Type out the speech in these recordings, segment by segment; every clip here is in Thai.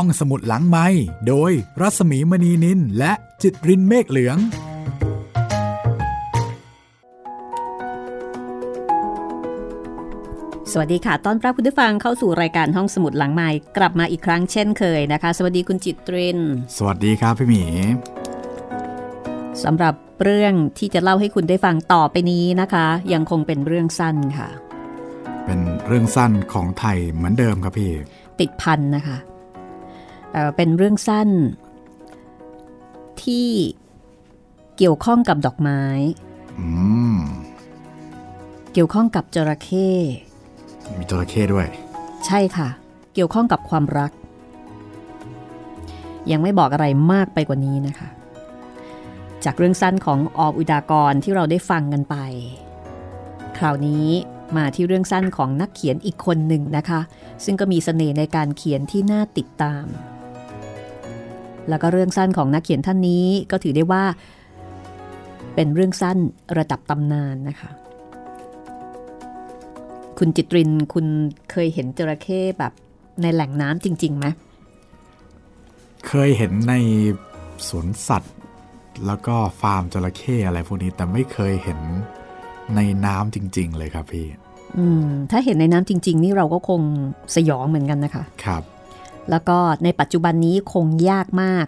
ห้องสมุดหลังไม้โดยรัสมีมณีนินและจิตรินเมฆเหลือง สวัสดีค่ะต้อนรับคุณผู้ฟังเข้าสู่รายการห้องสมุดหลังไม้กลับมาอีกครั้งเช่นเคยนะคะ สวัสดีคุณจิตริน สวัสดีครับพี่หมีสำหรับเรื่องที่จะเล่าให้คุณได้ฟังต่อไปนี้นะคะ ยังคงเป็นเรื่องสั้นค่ะ เป็นเรื่องสั้นของไทยเหมือนเดิมครับพี่ ติดพันนะคะ เอ่อเป็นเรื่องสั้น ที่เกี่ยวข้องกับดอกไม้อืมเกี่ยวข้องกับจระเข้ มีจระเข้ด้วย ใช่ค่ะ เกี่ยวข้องกับความรัก ยังไม่บอกอะไรมากไปกว่านี้นะคะ จากเรื่องสั้นของอออุดากรที่เราได้ฟังกันไป คราวนี้มาที่เรื่องสั้นของนักเขียนอีกคนหนึ่งนะคะ ซึ่งก็มีเสน่ห์ในการเขียนที่น่าติดตาม แล้วก็เรื่องสั้นของนักเขียนท่านนี้ก็ถือได้ว่า เป็นเรื่องสั้นระดับตำนานนะคะ คุณจิตรินคุณเคยเห็นจระเข้แบบในแหล่งน้ำจริงๆไหมเคยเห็นในสวนสัตว์ แล้วก็ฟาร์มจระเข้อะไรพวกนี้แต่ไม่เคยเห็นในน้ำจริง ๆ เลยครับพี่ อืม ถ้าเห็นในน้ำจริง ๆ นี่เราก็คงสยองเหมือนกันนะคะ ครับ แล้วก็ในปัจจุบันนี้คงยากมาก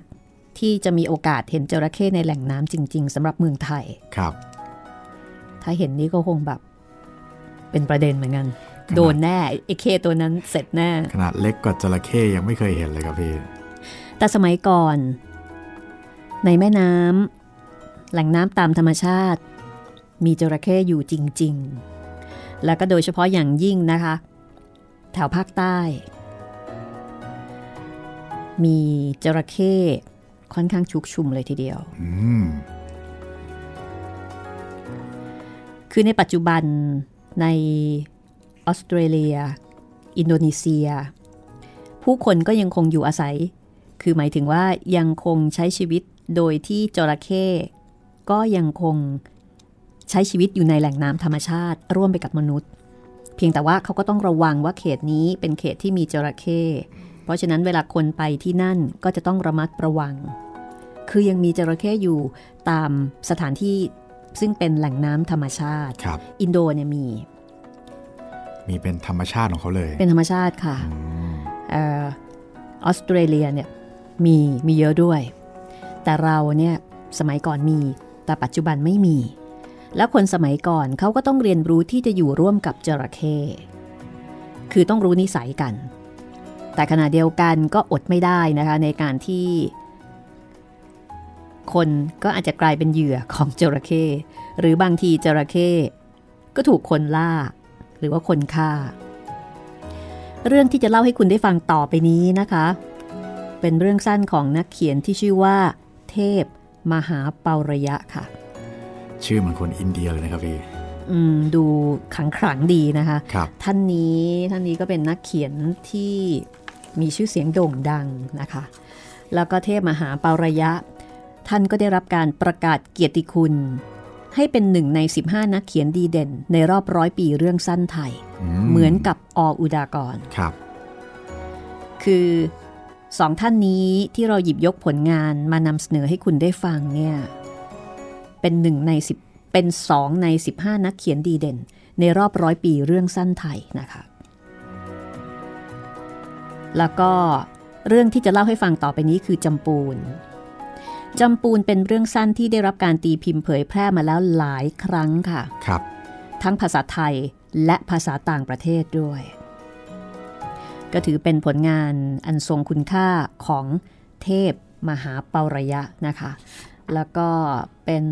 ที่จะมีโอกาสเห็นจระเข้ในแหล่งน้ำจริง ๆสำหรับเมืองไทยครับ ถ้าเห็นนี่ก็คงแบบ เป็นประเด็นเหมือนกัน โดนแน่ไอ้เคตัวนั้นเสร็จแน่ ขนาดเล็กกว่าจระเข้ยังไม่เคยเห็นเลยครับพี่ แต่สมัยก่อน ในแม่น้ำแหล่งน้ำตามธรรมชาติ มีจระเข้อยู่จริง ๆ แล้วก็โดยเฉพาะอย่างยิ่งนะคะ แถวภาคใต้ มีจระเข้ค่อนข้างชุกชุมเลยทีเดียว คือในปัจจุบันในออสเตรเลีย อินโดนีเซีย ผู้คนก็ยังคงอยู่อาศัย คือหมายถึงว่ายังคงใช้ชีวิตโดยที่จระเข้ก็ยังคงใช้ชีวิตอยู่ในแหล่งน้ำธรรมชาติร่วมไปกับมนุษย์ เพียงแต่ว่าเขาก็ต้องระวังว่าเขตนี้เป็นเขตที่มีจระเข้ เพราะฉะนั้นเวลาคนไปที่นั่นก็จะต้องระมัดระวัง คือยังมีจระเข้อยู่ตามสถานที่ซึ่งเป็นแหล่งน้ำธรรมชาติครับอินโดเนี่ยมี มีเป็นธรรมชาติของเขาเลย เป็นธรรมชาติค่ะอืมเออออสเตรเลียเนี่ยมีมีเยอะด้วย แต่เราเนี่ยสมัยก่อนมี แต่ปัจจุบันไม่มี แล้วคนสมัยก่อนเขาก็ต้องเรียนรู้ที่จะอยู่ร่วมกับจระเข้คือต้องรู้นิสัยกัน แต่ขณะเดียวกันก็อดไม่ได้นะคะในการที่ คนก็อาจจะกลายเป็นเหยื่อของจระเข้หรือบางทีจระเข้ก็ถูกคนล่า หรือว่าคนฆ่า เรื่องที่จะเล่าให้คุณได้ฟังต่อไปนี้นะคะ เป็นเรื่องสั้นของนักเขียนที่ชื่อว่า เทพ มหาเปาระยะค่ะ ชื่อเหมือนคนอินเดียเลยนะครับพี่อืมดูขังขลังดีนะคะครับท่านนี้ท่านนี้ก็เป็นนักเขียนที่ มีชื่อเสียงโด่งดังนะคะ แล้วก็เทพมหาเปาระยะ ท่านก็ได้รับการประกาศเกียรติคุณ ให้เป็นหนึ่งใน 15 นักเขียนดีเด่น ในรอบร้อยปีเรื่องสั้นไทย เหมือนกับออุดากรครับ คือสองท่านนี้ที่เราหยิบยกผลงานมานำเสนอให้คุณได้ฟังเนี่ย เป็นหนึ่งในสิบเป็นสองใน 15 นักเขียนดีเด่น ในรอบร้อยปีเรื่องสั้นไทยนะคะ แล้วก็เรื่องที่จะเล่าให้ฟังต่อไปนี้คือจำปูนจำปูนเป็นเรื่องสั้นที่ได้รับการตีพิมพ์เผยแพร่มาแล้วหลายครั้งค่ะ ครับ ทั้งภาษาไทยและภาษาต่างประเทศด้วย ก็ถือเป็นผลงานอันทรงคุณค่าของเทพมหาเปาระยะนะคะ แล้วก็เป็น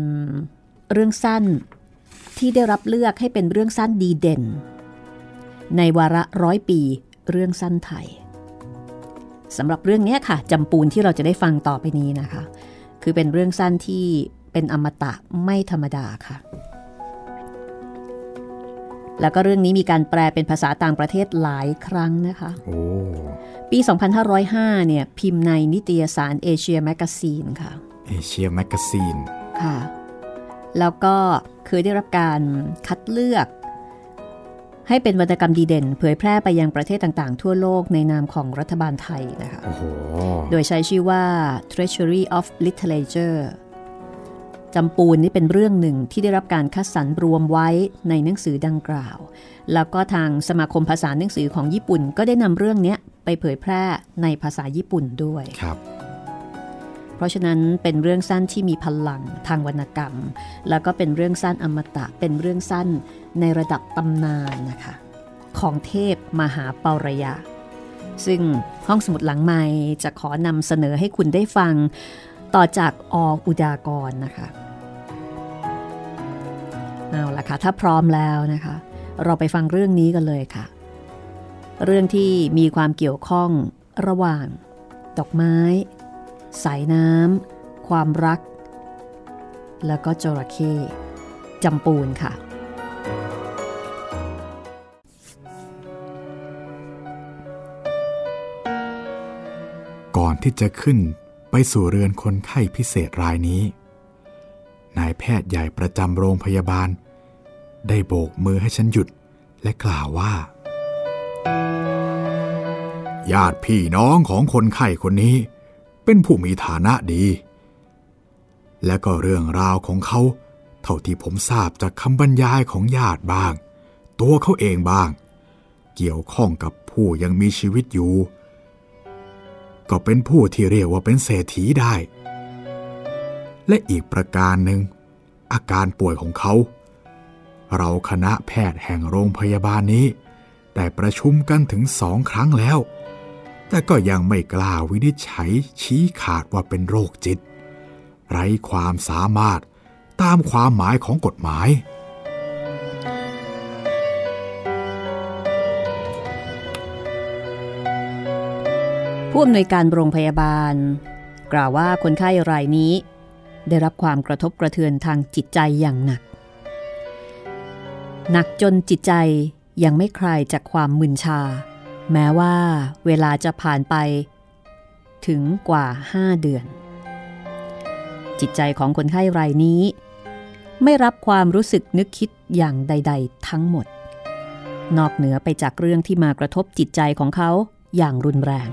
เรื่องสั้นที่ได้รับเลือกให้เป็นเรื่องสั้นดีเด่น ในวาระร้อยปีเรื่องสั้นไทย สำหรับเรื่องเนี้ยค่ะจำปูนที่เราจะได้ฟังต่อไปนี้นะคะ คือเป็นเรื่องสั้นที่เป็นอมตะไม่ธรรมดาค่ะ แล้วก็เรื่องนี้มีการแปลเป็นภาษาต่างประเทศหลายครั้งนะคะโอ้ปี 2505 เนี่ย พิมพ์ในนิตยสารเอเชียแมกซีนค่ะเอเชียแมกซีนค่ะ แล้วก็เคยได้รับการคัดเลือก ให้เป็นวรรณกรรมดีเด่น เผยแพร่ไปยังประเทศต่างๆ ทั่วโลกในนามของรัฐบาลไทยนะคะโอ้โหโดยใช้ชื่อว่า Treasury of Literature จำปูนนี่เป็นเรื่องหนึ่งที่ได้รับการคัดสรรรวมไว้ในหนังสือดังกล่าว แล้วก็ทางสมาคมภาษาหนังสือของญี่ปุ่น ก็ได้นำเรื่องนี้ไปเผยแพร่ในภาษาญี่ปุ่นด้วยครับ เพราะฉะนั้นเป็นเรื่องสั้นที่มีพลังทางวรรณกรรม แล้วก็เป็นเรื่องสั้นอมตะ เป็นเรื่องสั้นในระดับตำนานนะคะของเทพมหาเปาระยะ ซึ่งห้องสมุดหลังไม้จะขอนำเสนอให้คุณได้ฟังต่อจากออุดากรนะคะเอาละค่ะถ้าพร้อมแล้วนะคะ เราไปฟังเรื่องนี้กันเลยค่ะ เรื่องที่มีความเกี่ยวข้องระหว่าง ดอกไม้ สายน้ำความรัก แล้วก็จระเข้จำปูนค่ะ ก่อนที่จะขึ้นไปสู่เรือนคนไข้พิเศษรายนี้ นายแพทย์ใหญ่ประจำโรงพยาบาล ได้โบกมือให้ฉันหยุดและกล่าวว่า ญาติพี่น้องของคนไข้คนนี้ เป็นผู้มีฐานะดี และก็เรื่องราวของเขา เท่าที่ผมทราบจากคำบรรยายของญาติบ้าง ตัวเขาเองบ้าง เกี่ยวข้องกับผู้ยังมีชีวิตอยู่ ก็เป็นผู้ที่เรียกว่าเป็นเศรษฐีได้ และอีกประการหนึ่ง อาการป่วยของเขา เราคณะแพทย์แห่งโรงพยาบาลนี้ได้ประชุมกันถึงสองครั้งแล้ว แต่ก็ยังไม่กล้าวินิจฉัยชี้ขาดว่าเป็นโรคจิต ไร้ความสามารถตามความหมายของกฎหมาย ผู้อำนวยการโรงพยาบาล กล่าวว่าคนไข้รายนี้ ได้รับความกระทบกระเทือนทางจิตใจอย่างหนัก หนักจนจิตใจยังไม่คลายจากความมึนชา แม้ว่าเวลาจะผ่านไปถึงกว่า 5 เดือน จิตใจของคนไข้รายนี้ ไม่รับความรู้สึกนึกคิดอย่างใด ๆ ทั้งหมด นอกเหนือไปจากเรื่องที่มากระทบจิตใจของเขาอย่างรุนแรง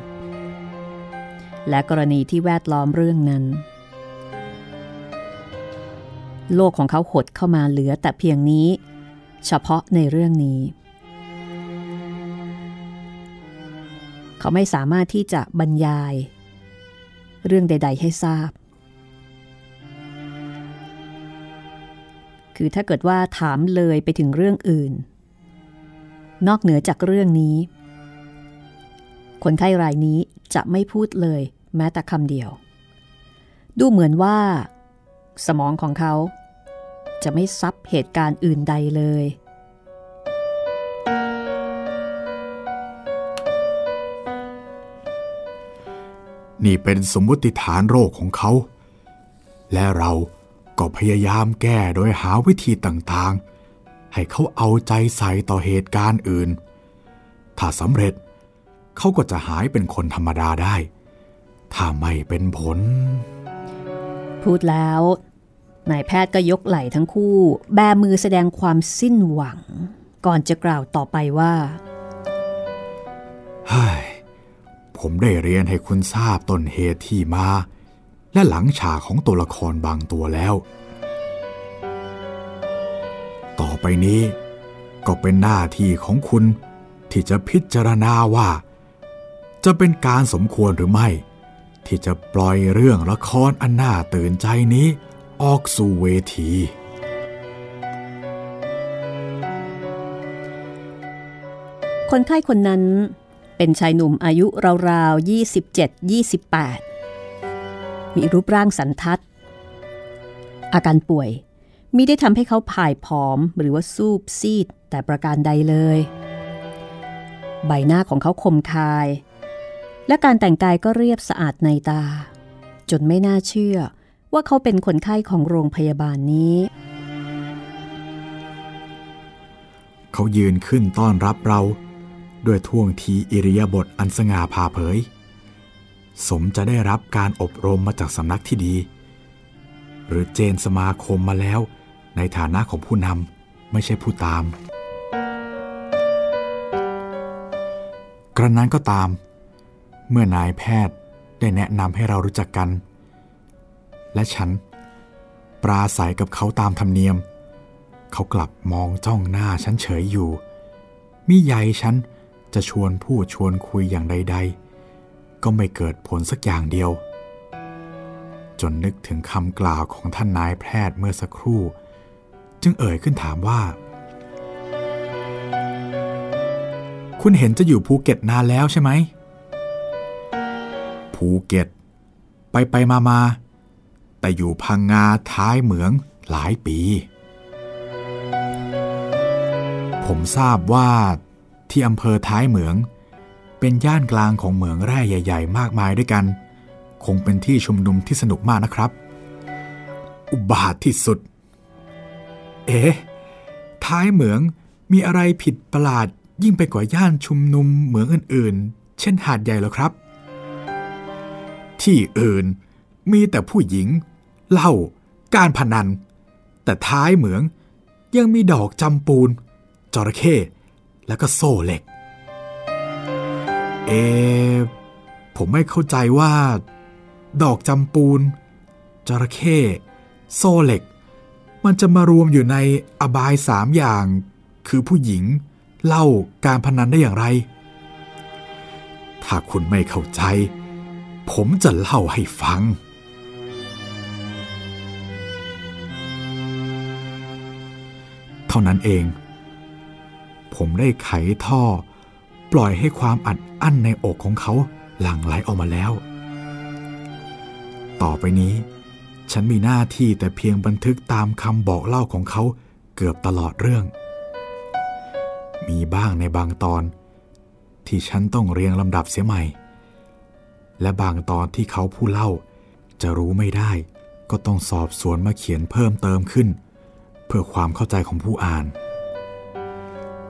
และกรณีที่แวดล้อมเรื่องนั้น โลกของเขาหดเข้ามาเหลือแต่เพียงนี้ เฉพาะในเรื่องนี้ เขาไม่สามารถที่จะบรรยาย เรื่องใด ๆ ให้ทราบ คือถ้าเกิดว่าถามเลยไปถึงเรื่องอื่น นอกเหนือจากเรื่องนี้ คนไข้รายนี้จะไม่พูดเลยแม้แต่คำเดียว ดูเหมือนว่า สมองของเขา จะไม่ซับเหตุการณ์อื่นใดเลย นี่เป็นสมมติฐานโรคของเขา และเราก็พยายามแก้โดยหาวิธีต่างๆ ให้เขาเอาใจใส่ต่อเหตุการณ์อื่น ถ้าสำเร็จเขาก็จะหายเป็นคนธรรมดาได้ ถ้าไม่เป็นผล พูดแล้วนายแพทย์ก็ยกไหล่ทั้งคู่ แบมือแสดงความสิ้นหวัง ก่อนจะกล่าวต่อไปว่า เฮ้ย ผมได้เรียนให้คุณทราบต้นเหตุที่มา และหลังฉากของตัวละครบางตัวแล้ว ต่อไปนี้ก็เป็นหน้าที่ของคุณที่จะพิจารณาว่า จะเป็นการสมควรหรือไม่ ที่จะปล่อยเรื่องละครอันน่าตื่นใจนี้ออกสู่เวที คนไข้คนนั้น เป็นชายหนุ่มอายุราวๆ27-28 มีรูปร่างสันทัด อาการป่วยมิได้ทำให้เขาผ่ายผอมหรือว่าซูบซีดแต่ประการใดเลย ใบหน้าของเขาคมคาย และการแต่งกายก็เรียบสะอาดในตา จนไม่น่าเชื่อว่าเขาเป็นคนไข้ของโรงพยาบาลนี้ เขายืนขึ้นต้อนรับเรา ด้วยท่วงทีอิริยาบถอันสง่าผ่าเผย สมจะได้รับการอบรมมาจากสำนักที่ดี หรือเจนสมาคมมาแล้ว ในฐานะของผู้นำไม่ใช่ผู้ตาม กระนั้นก็ตาม เมื่อนายแพทย์ได้แนะนำให้เรารู้จักกัน และฉันปราศัยกับเขาตามธรรมเนียม เขากลับมองจ้องหน้าฉันเฉยอยู่มิใยฉัน จะชวนพูดชวนคุยอย่างใด ๆ ก็ไม่เกิดผลสักอย่างเดียว จนนึกถึงคำกล่าวของท่านนายแพทย์เมื่อสักครู่ จึงเอ่ยขึ้นถามว่า คุณเห็นจะอยู่ภูเก็ตนานแล้วใช่ไหมภูเก็ต ไปไปมามาแต่อยู่พังงาท้ายเหมืองหลายปี ผมทราบว่า ที่อำเภอท้ายเหมือง เป็นย่านกลางของเหมืองแร่ใหญ่ ๆ มากมายด้วยกัน คงเป็นที่ชุมนุมที่สนุกมากนะครับ อุบาทที่สุด เอ๊ะท้ายเหมืองมีอะไรผิดประหลาดยิ่งไปกว่าย่านชุมนุมเหมืองอื่นๆ เช่นหาดใหญ่หรอครับ ที่อื่นมีแต่ผู้หญิง เหล้าการพนัน แต่ท้ายเหมืองยังมีดอกจำปูน จระเข้ แล้วก็โซ่เหล็ก เอ ผมไม่เข้าใจว่า ดอกจำปูน จระเข้โซ่เหล็ก มันจะมารวมอยู่ในอบายสามอย่าง คือผู้หญิงเล่าการพนันได้อย่างไร ถ้าคุณไม่เข้าใจ ผมจะเล่าให้ฟังเท่านั้นเอง ผมได้ไขท่อ ปล่อยให้ความอัดอั้นในอกของเขาหลั่งไหลออกมาแล้ว ต่อไปนี้ ฉันมีหน้าที่แต่เพียงบันทึกตามคำบอกเล่าของเขาเกือบตลอดเรื่อง มีบ้างในบางตอน ที่ฉันต้องเรียงลำดับเสียใหม่ และบางตอนที่เขาผู้เล่า จะรู้ไม่ได้ ก็ต้องสอบสวนมาเขียนเพิ่มเติมขึ้น เพื่อความเข้าใจของผู้อ่าน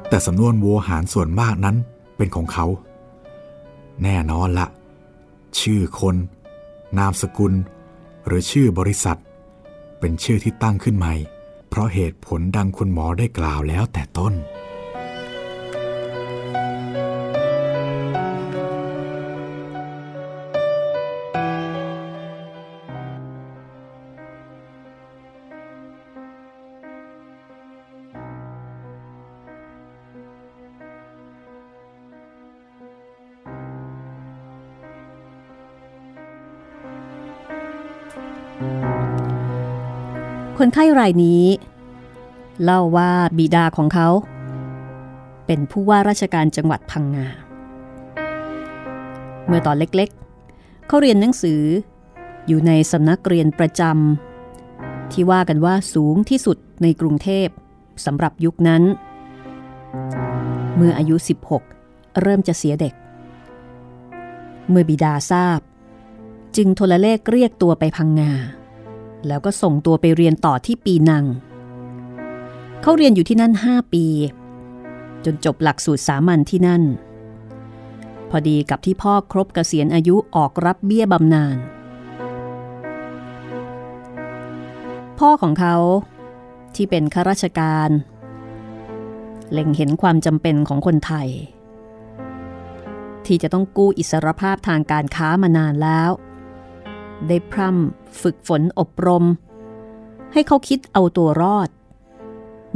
แต่สำนวนโวหารส่วนมากนั้นเป็นของเขา แน่นอนละ ชื่อคน นามสกุล หรือชื่อบริษัท เป็นชื่อที่ตั้งขึ้นใหม่ เพราะเหตุผลดังคุณหมอได้กล่าวแล้วแต่ต้น ไข้รายนี้ เล่าว่าบิดาของเขา เป็นผู้ว่าราชการจังหวัดพังงา เมื่อตอนเล็กๆ เขาเรียนหนังสือ อยู่ในสำนักเรียนประจำที่ว่ากันว่าสูงที่สุดในกรุงเทพสำหรับยุคนั้น เมื่ออายุ 16 เริ่มจะเสียเด็ก เมื่อบิดาทราบ จึงโทรเลขเรียกตัวไปพังงา แล้วก็ส่งตัวไปเรียนต่อที่ปีนัง เขาเรียนอยู่ที่นั่น 5 ปี จนจบหลักสูตรสามัญที่นั่น พอดีกับที่พ่อครบเกษียณอายุออกรับเบี้ยบำนาญพ่อของเขาที่เป็นข้าราชการ เล็งเห็นความจำเป็นของคนไทย ที่จะต้องกู้อิสรภาพทางการค้ามานานแล้ว ได้พร่ำฝึกฝนอบรม ให้เขาคิดเอาตัวรอด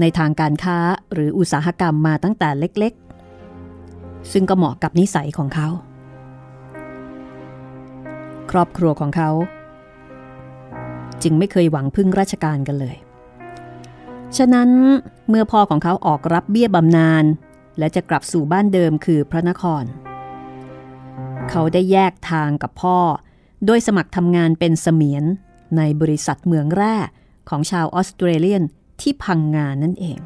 ในทางการค้าหรืออุตสาหกรรมมาตั้งแต่เล็กๆ ซึ่งก็เหมาะกับนิสัยของเขา ครอบครัวของเขา จึงไม่เคยหวังพึ่งราชการกันเลย ฉะนั้นเมื่อพ่อของเขาออกรับเบี้ยบำนาญและจะกลับสู่บ้านเดิมคือพระนคร เขาได้แยกทางกับพ่อ โดยสมัครทำงานเป็นเสมียนในบริษัทเมืองแร่ของชาวออสเตรเลียนที่พังงานนั่นเอง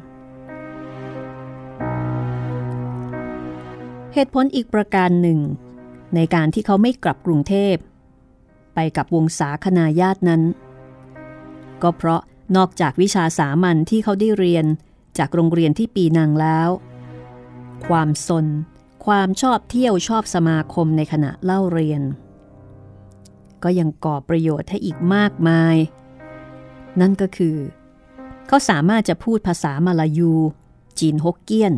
เหตุผลอีกประการหนึ่ง ในการที่เขาไม่กลับกรุงเทพ ไปกับวงศาคณาญาตินั้น ก็เพราะนอกจากวิชาสามัญที่เขาได้เรียนจากโรงเรียนที่ปีนังแล้ว ความสน ความชอบเที่ยวชอบสมาคมในขณะเล่าเรียน ก็ยังก่อประโยชน์ให้อีกมากมาย นั่นก็คือ เขาสามารถจะพูดภาษามาลายู จีนฮกเกี้ยน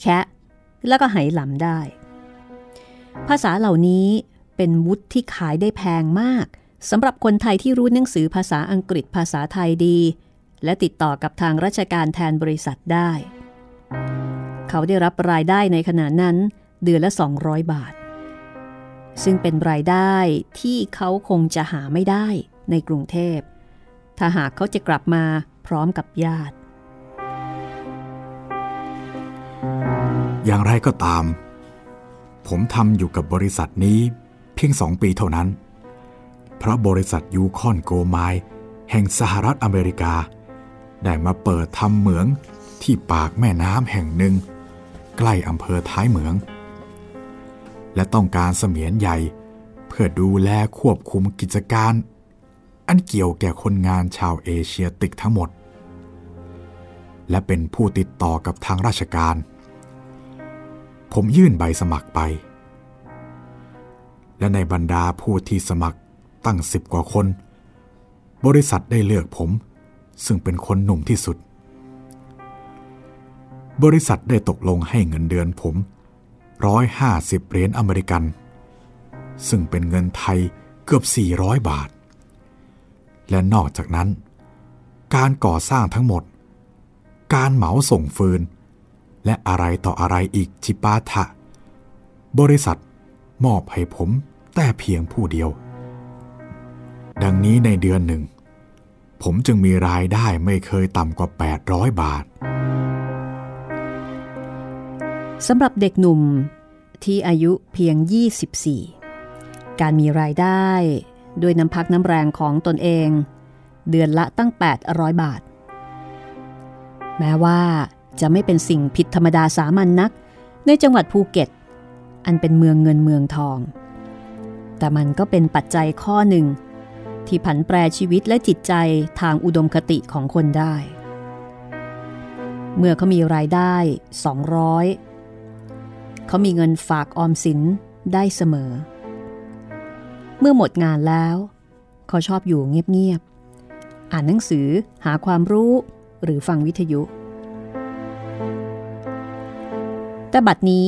แคะแล้วก็ไหหลำได้ ภาษาเหล่านี้เป็นวุฒิที่ขายได้แพงมากสำหรับคนไทยที่รู้หนังสือภาษาอังกฤษภาษาไทยดี และติดต่อกับทางราชการแทนบริษัทได้ เขาได้รับรายได้ในขณะนั้นเดือนละ 200 บาท ซึ่งเป็นรายได้ที่เขาคงจะหาไม่ได้ในกรุงเทพ ถ้าหากเขาจะกลับมาพร้อมกับญาติ อย่างไรก็ตาม ผมทำอยู่กับบริษัทนี้เพียงสองปีเท่านั้น เพราะบริษัทยูคอนโกไมแห่งสหรัฐอเมริกา ได้มาเปิดทำเหมืองที่ปากแม่น้ำแห่งหนึ่ง ใกล้อำเภอท้ายเหมือง และต้องการเสมียนใหญ่ เพื่อดูแลควบคุมกิจการ อันเกี่ยวแก่คนงานชาวเอเชียติกทั้งหมด และเป็นผู้ติดต่อกับทางราชการ ผมยื่นใบสมัครไป และในบรรดาผู้ที่สมัครตั้งสิบกว่าคน บริษัทได้เลือกผม ซึ่งเป็นคนหนุ่มที่สุด บริษัทได้ตกลงให้เงินเดือนผม ร้อยห้าสิบเหรียญอเมริกัน ซึ่งเป็นเงินไทยเกือบ 400 บาท และนอกจากนั้น การก่อสร้างทั้งหมด การเหมาส่งฟืน และอะไรต่ออะไรอีกจิปาถะบริษัทมอบให้ผมแต่เพียงผู้เดียว ดังนี้ในเดือนหนึ่ง ผมจึงมีรายได้ไม่เคยต่ำกว่า 800 บาท สำหรับเด็กหนุ่มที่อายุเพียง 24 การมีรายได้ด้วยน้ำพักน้ำแรงของตนเอง เดือนละตั้ง 800 บาท แม้ว่าจะไม่เป็นสิ่งผิดธรรมดาสามัญนนัก ในจังหวัดภูเก็ต อันเป็นเมืองเงินเมืองทอง แต่มันก็เป็นปัจจัยข้อหนึ่ง ที่ผันแปรชีวิตและจิตใจทางอุดมคติของคนได้ เมื่อเขามีรายได้ 200 เขามีเงินฝากออมสินได้เสมอ เมื่อหมดงานแล้ว เขาชอบอยู่เงียบๆ อ่านหนังสือหาความรู้หรือฟังวิทยุ แต่บัดนี้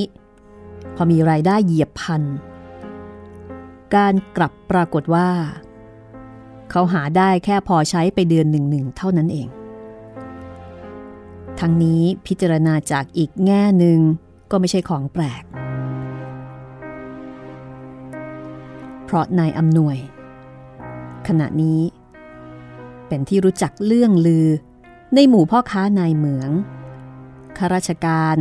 พอมีรายได้เหยียบพัน การกลับปรากฏว่า เขาหาได้แค่พอใช้ไปเดือนหนึ่งหนึ่งเท่านั้นเองทั้งนี้พิจารณาจากอีกแง่หนึ่ง ก็ไม่ใช่ของแปลก เพราะนายอำนวย ขณะนี้ เป็นที่รู้จักเรื่องลือในหมู่พ่อค้านายเหมืองข้าราชการ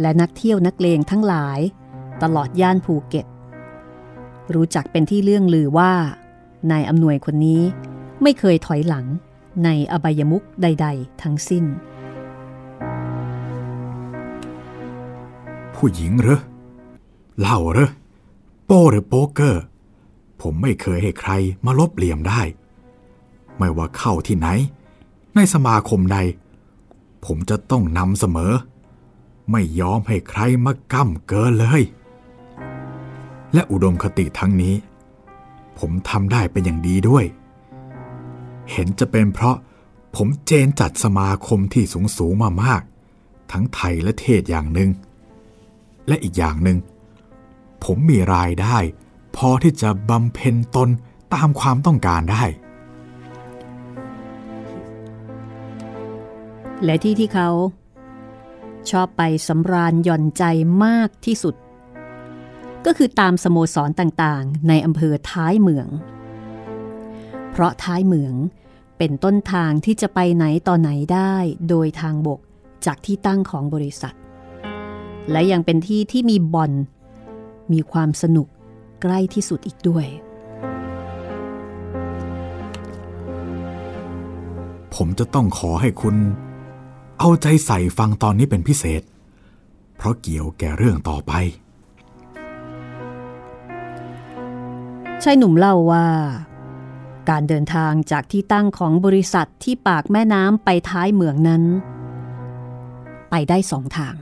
และนักเที่ยวนักเลงทั้งหลาย ตลอดย่านภูเก็ต รู้จักเป็นที่เรื่องลือว่านายอำนวยคนนี้ไม่เคยถอยหลังในอบายมุกใด ๆ ทั้งสิ้น ผู้หญิงเหรอเหล้าเหรอโป้หรือโป๊กเกอร์ ผมไม่เคยให้ใครมาลบเหลี่ยมได้ ไม่ว่าเข้าที่ไหน ในสมาคมใด ผมจะต้องนำเสมอ ไม่ยอมให้ใครมาก้ำเกินเลย และอุดมคติทั้งนี้ ผมทำได้เป็นอย่างดีด้วย เห็นจะเป็นเพราะผมเจนจัดสมาคมที่สูงสูงมามาก ทั้งไทยและเทศอย่างหนึ่ง และอีกอย่างหนึ่งผมมีรายได้ พอที่จะบำเพ็ญตนตามความต้องการได้ และที่ที่เขา ชอบไปสำราญหย่อนใจมากที่สุด ก็คือตามสโมสรต่างๆ ในอำเภอท้ายเมือง เพราะท้ายเมืองเป็นต้นทางที่จะไปไหนต่อไหนได้โดยทางบกจากที่ตั้งของบริษัท และยังเป็นที่ที่มีบอลมีความสนุกใกล้ที่สุดอีกด้วย ผมจะต้องขอให้คุณ เอาใจใส่ฟังตอนนี้เป็นพิเศษ เพราะเกี่ยวแก่เรื่องต่อไปชายหนุ่มเล่าว่า การเดินทางจากที่ตั้งของบริษัทที่ปากแม่น้ำไปท้ายเมืองนั้น ไปได้สองทาง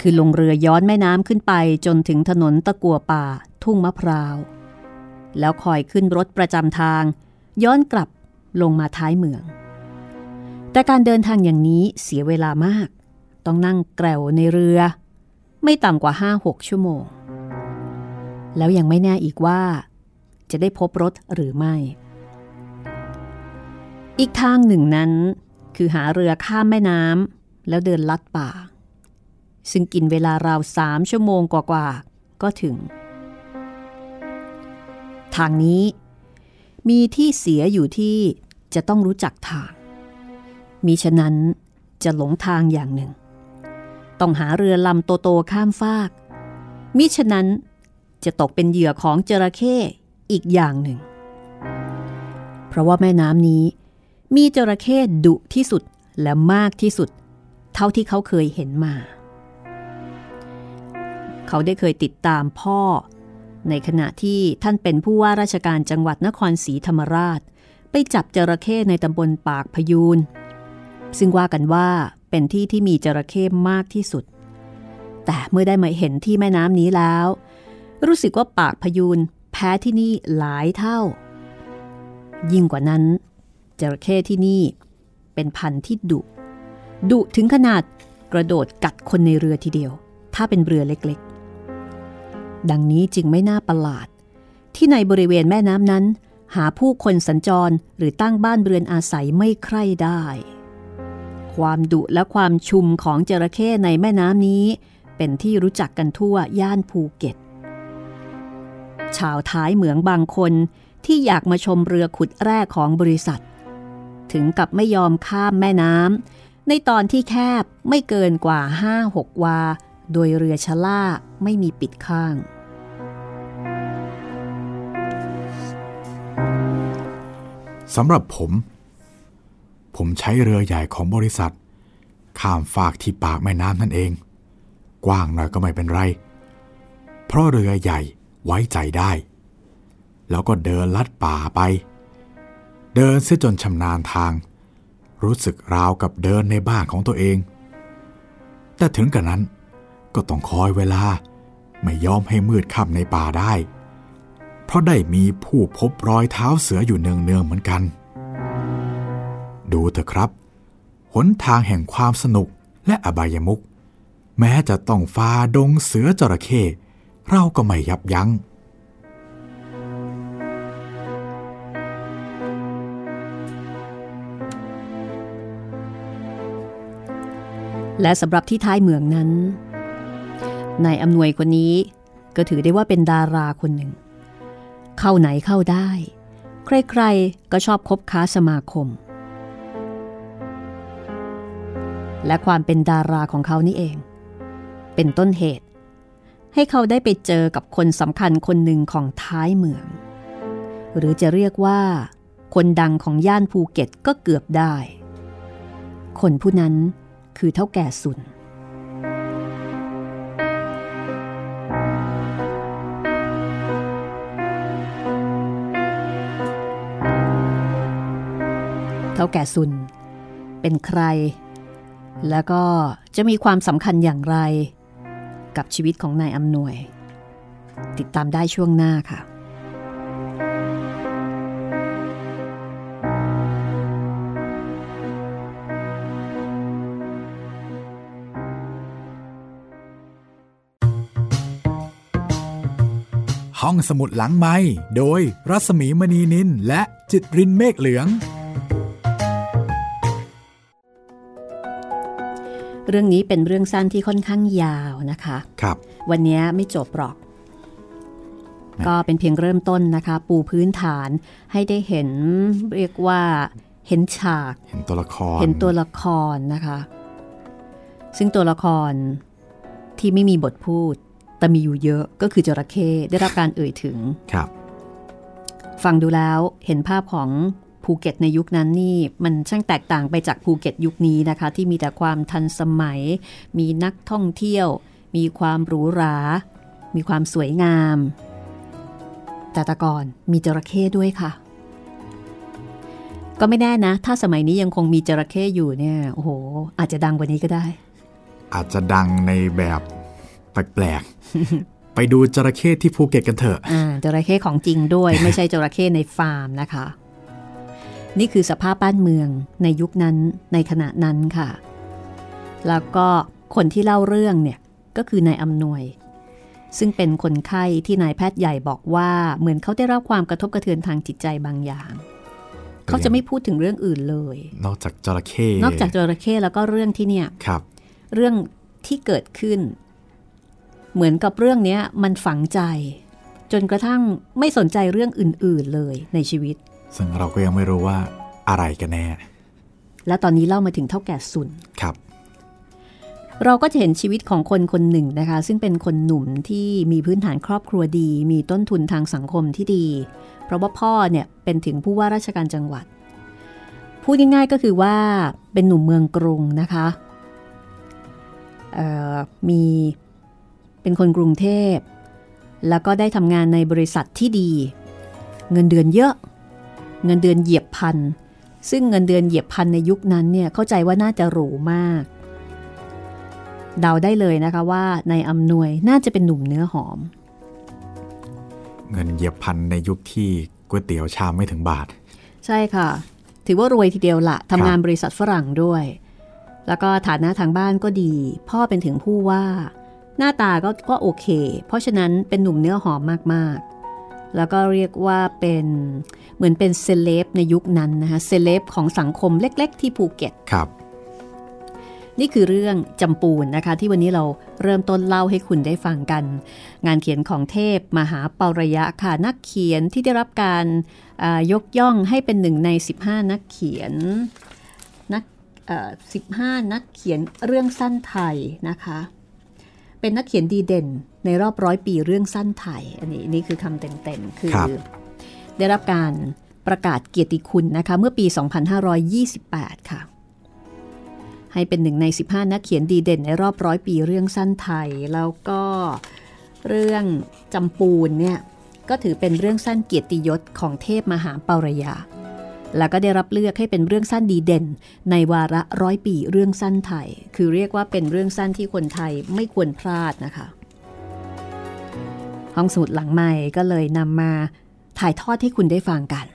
คือลงเรือย้อนแม่น้ำขึ้นไปจนถึงถนนตะกัวป่า ทุ่งมะพร้าว แล้วคอยขึ้นรถประจำทาง ย้อนกลับลงมาท้ายเมือง แต่การเดินทางอย่างนี้เสียเวลามาก ต้องนั่งแกลวในเรือ ไม่ต่ำกว่า5-6ชั่วโมง แล้วยังไม่แน่อีกว่า จะได้พบรถหรือไม่ อีกทางหนึ่งนั้น คือหาเรือข้ามแม่น้ำแล้วเดินลัดป่า ซึ่งกินเวลาราวสามชั่วโมงกว่าๆ ก็ถึง ทางนี้ มีที่เสียอยู่ที่จะต้องรู้จักทาง มีฉะนั้นจะหลงทางอย่างหนึ่ง ต้องหาเรือลำโตๆข้ามฟาก มิฉะนั้นจะตกเป็นเหยื่อของจระเข้อีกอย่างหนึ่ง เพราะว่าแม่น้ำนี้ มีจระเข้ดุที่สุดและมากที่สุด เท่าที่เขาเคยเห็นมา เขาได้เคยติดตามพ่อ ในขณะที่ท่านเป็นผู้ว่าราชการจังหวัดนครศรีธรรมราช ไปจับจระเข้ในตำบลปากพยูน ซึ่งว่ากันว่าเป็นที่ที่มีจระเข้มากที่สุด แต่เมื่อได้มาเห็นที่แม่น้ำนี้แล้ว รู้สึกว่าปากพยูนแพ้ที่นี่หลายเท่า ยิ่งกว่านั้น จระเข้ที่นี่เป็นพันธุ์ที่ดุดุถึงขนาดกระโดดกัดคนในเรือทีเดียว ถ้าเป็นเรือเล็ก ดังนี้จึงไม่น่าประหลาด ที่ในบริเวณแม่น้ำนั้น หาผู้คนสัญจรหรือตั้งบ้านเรือนอาศัยไม่ใคร่ได้ ความดุและความชุมของจระเข้ในแม่น้ำนี้ เป็นที่รู้จักกันทั่วย่านภูเก็ต ชาวท้ายเหมืองบางคนที่อยากมาชมเรือขุดแร่ของบริษัท ถึงกับไม่ยอมข้ามแม่น้ำในตอนที่แคบไม่เกินกว่า5-6วา โดยเรือชะล่า ไม่มีปิดข้าง สำหรับผม ผมใช้เรือใหญ่ของบริษัท ข้ามฝากที่ปากแม่น้ำนั่นเอง กว้างหน่อยก็ไม่เป็นไร เพราะเรือใหญ่ไว้ใจได้ แล้วก็เดินลัดป่าไป เดินเสียจนชำนาญทาง รู้สึกราวกับเดินในบ้านของตัวเอง แต่ถึงกระนั้นก็ต้องคอยเวลา ไม่ยอมให้มืดค่ำในป่าได้ เพราะได้มีผู้พบรอยเท้าเสืออยู่เนืองๆเหมือนกัน ดูเถอะครับหนทางแห่งความสนุกและอบายมุก แม้จะต้องฟาดงเสือจระเข้เราก็ไม่ยับยัง้งและสำหรับที่ท้ายเมืองนั้น นายอำนวยคนนี้ก็ถือได้ว่าเป็นดาราคนหนึ่ง เข้าไหนเข้าได้ ใครๆ ก็ชอบคบค้าสมาคม และความเป็นดาราของเขานี่เอง เป็นต้นเหตุ ให้เขาได้ไปเจอกับคนสำคัญคนหนึ่งของท้ายเมือง หรือจะเรียกว่า คนดังของย่านภูเก็ตก็เกือบได้ คนผู้นั้นคือเท่าแก่สุน เท่าแก่สุน เป็นใคร แล้วก็จะมีความสำคัญอย่างไร กับชีวิตของนายอำนวย ติดตามได้ช่วงหน้าค่ะห้องสมุดหลังไม้โดยรัศมีมณีนินและจิตรินเมฆเหลือง เรื่องนี้เป็นเรื่องสั้นที่ค่อนข้างยาวนะคะครับ วันนี้ไม่จบหรอก ก็เป็นเพียงเริ่มต้นนะคะ ปูพื้นฐานให้ได้เห็นเรียกว่าเห็นฉาก เห็นตัวละคร เห็นตัวละครนะคะ ซึ่งตัวละครที่ไม่มีบทพูด แต่มีอยู่เยอะก็คือจระเข้ได้รับการเอ่ยถึงครับ ฟังดูแล้วเห็นภาพของ ภูเก็ตในยุคนั้นนี่มันช่างแตกต่างไปจากภูเก็ตยุคนี้นะคะ ที่มีแต่ความทันสมัย มีนักท่องเที่ยว มีความหรูหรา มีความสวยงาม แต่แตะก่อนมีจระเข้ด้วยค่ะ ก็ไม่แน่นะ ถ้าสมัยนี้ยังคงมีจระเข้อยู่เนี่ยโอ้โห อาจจะดังกว่านี้ก็ได้ อาจจะดังในแบบแปลกๆไปดูจระเข้ที่ภูเก็ตกันเถอะอ่าจระเข้ของจริงด้วย ไม่ใช่จระเข้ในฟาร์มนะคะ นี่คือสภาพบ้านเมืองในยุคนั้นในขณะนั้นค่ะ แล้วก็คนที่เล่าเรื่องเนี่ยก็คือนายอำนวย ซึ่งเป็นคนไข้ที่นายแพทย์ใหญ่บอกว่าเหมือนเขาได้รับความกระทบกระเทือนทางจิตใจบางอย่าง เขาจะไม่พูดถึงเรื่องอื่นเลย นอกจากจระเข้นอกจากจระเข้แล้วก็เรื่องที่เนี่ยครับ เรื่องที่เกิดขึ้น เหมือนกับเรื่องนี้มันฝังใจ จนกระทั่งไม่สนใจเรื่องอื่น ๆเลยในชีวิต ซึ่งเราก็ยังไม่รู้ว่าอะไรกันแน่ และตอนนี้เล่ามาถึงเท่าแก่สุนครับ เราก็จะเห็นชีวิตของคนคนหนึ่งนะคะ ซึ่งเป็นคนหนุ่มที่มีพื้นฐานครอบครัวดี มีต้นทุนทางสังคมที่ดี เพราะว่าพ่อเนี่ยเป็นถึงผู้ว่าราชการจังหวัด พูดง่ายๆก็คือว่าเป็นหนุ่มเมืองกรุงนะคะมีเป็นคนกรุงเทพ แล้วก็ได้ทำงานในบริษัทที่ดี เงินเดือนเยอะ เงินเดือนเหยียบพันซึ่งเงินเดือนเหยียบพันในยุคนั้นเนี่ยเข้าใจว่าน่าจะหรูมาก เดาได้เลยนะคะว่าในอำนวยน่าจะเป็นหนุ่มเนื้อหอม เงินเหยียบพันในยุคที่ก๋วยเตี๋ยวชามไม่ถึงบาท ใช่ค่ะ ถือว่ารวยทีเดียวละทำงานบริษัทฝรั่งด้วย แล้วก็ฐานะทางบ้านก็ดี พ่อเป็นถึงผู้ว่า หน้าตาก็ก็โอเค เพราะฉะนั้นเป็นหนุ่มเนื้อหอมมากๆ แล้วก็เรียกว่าเป็นเหมือนเป็นเซเลบในยุคนั้นนะคะเซเลบของสังคมเล็ก ๆ ที่ภูเก็ตครับนี่คือเรื่องจำปูนนะคะ ที่วันนี้เราเริ่มต้นเล่าให้คุณได้ฟังกัน งานเขียนของเทพมหาเปารยะค่ะนักเขียนที่ได้รับการยกย่องให้เป็นหนึ่งใน 15 นักเขียนนัก15 นักเขียนเรื่องสั้นไทยนะคะ เป็นนักเขียนดีเด่นในรอบร้อยปีเรื่องสั้นไทย อันนี้นี่คือคำเต็มๆ คือได้รับการประกาศเกียรติคุณนะคะ เมื่อปี 2528 ค่ะ ให้เป็นหนึ่งใน 15 นักเขียนดีเด่นในรอบร้อยปีเรื่องสั้นไทย แล้วก็เรื่องจำปูนเนี่ย ก็ถือเป็นเรื่องสั้นเกียรติยศของเทพมหาปารยา แล้วก็ได้รับเลือกให้เป็นเรื่องสั้นดีเด่น ในวาระร้อยปีเรื่องสั้นไทย คือเรียกว่าเป็นเรื่องสั้นที่คนไทยไม่ควรพลาดนะคะ ห้องสมุดหลังใหม่ก็เลยนำมาถ่ายทอดให้คุณได้ฟังกัน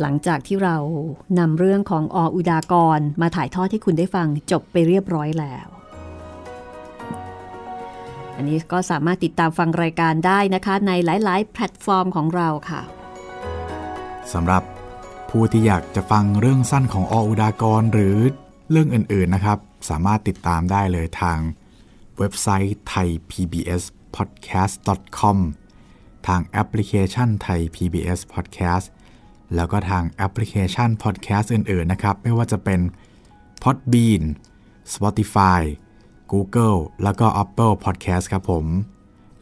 หลังจากที่เรานำเรื่องของออุดากรมาถ่ายทอดให้คุณได้ฟังจบไปเรียบร้อยแล้วอันนี้ก็สามารถติดตามฟังรายการได้นะคะ ในหลาย ๆ แพลตฟอร์มของเราค่ะ สำหรับผู้ที่อยากจะฟังเรื่องสั้นของออุดากร หรือเรื่องอื่นๆนะครับ สามารถติดตามได้เลยทางเว็บไซต์ไทย PBS podcast com ทางแอปพลิเคชันไทย PBS Podcast แล้วก็ทางแอปพลิเคชัน Podcast อื่นๆนะครับ ไม่ว่าจะเป็น Podbean Spotify Google แล้วก็ Apple Podcast ครับผม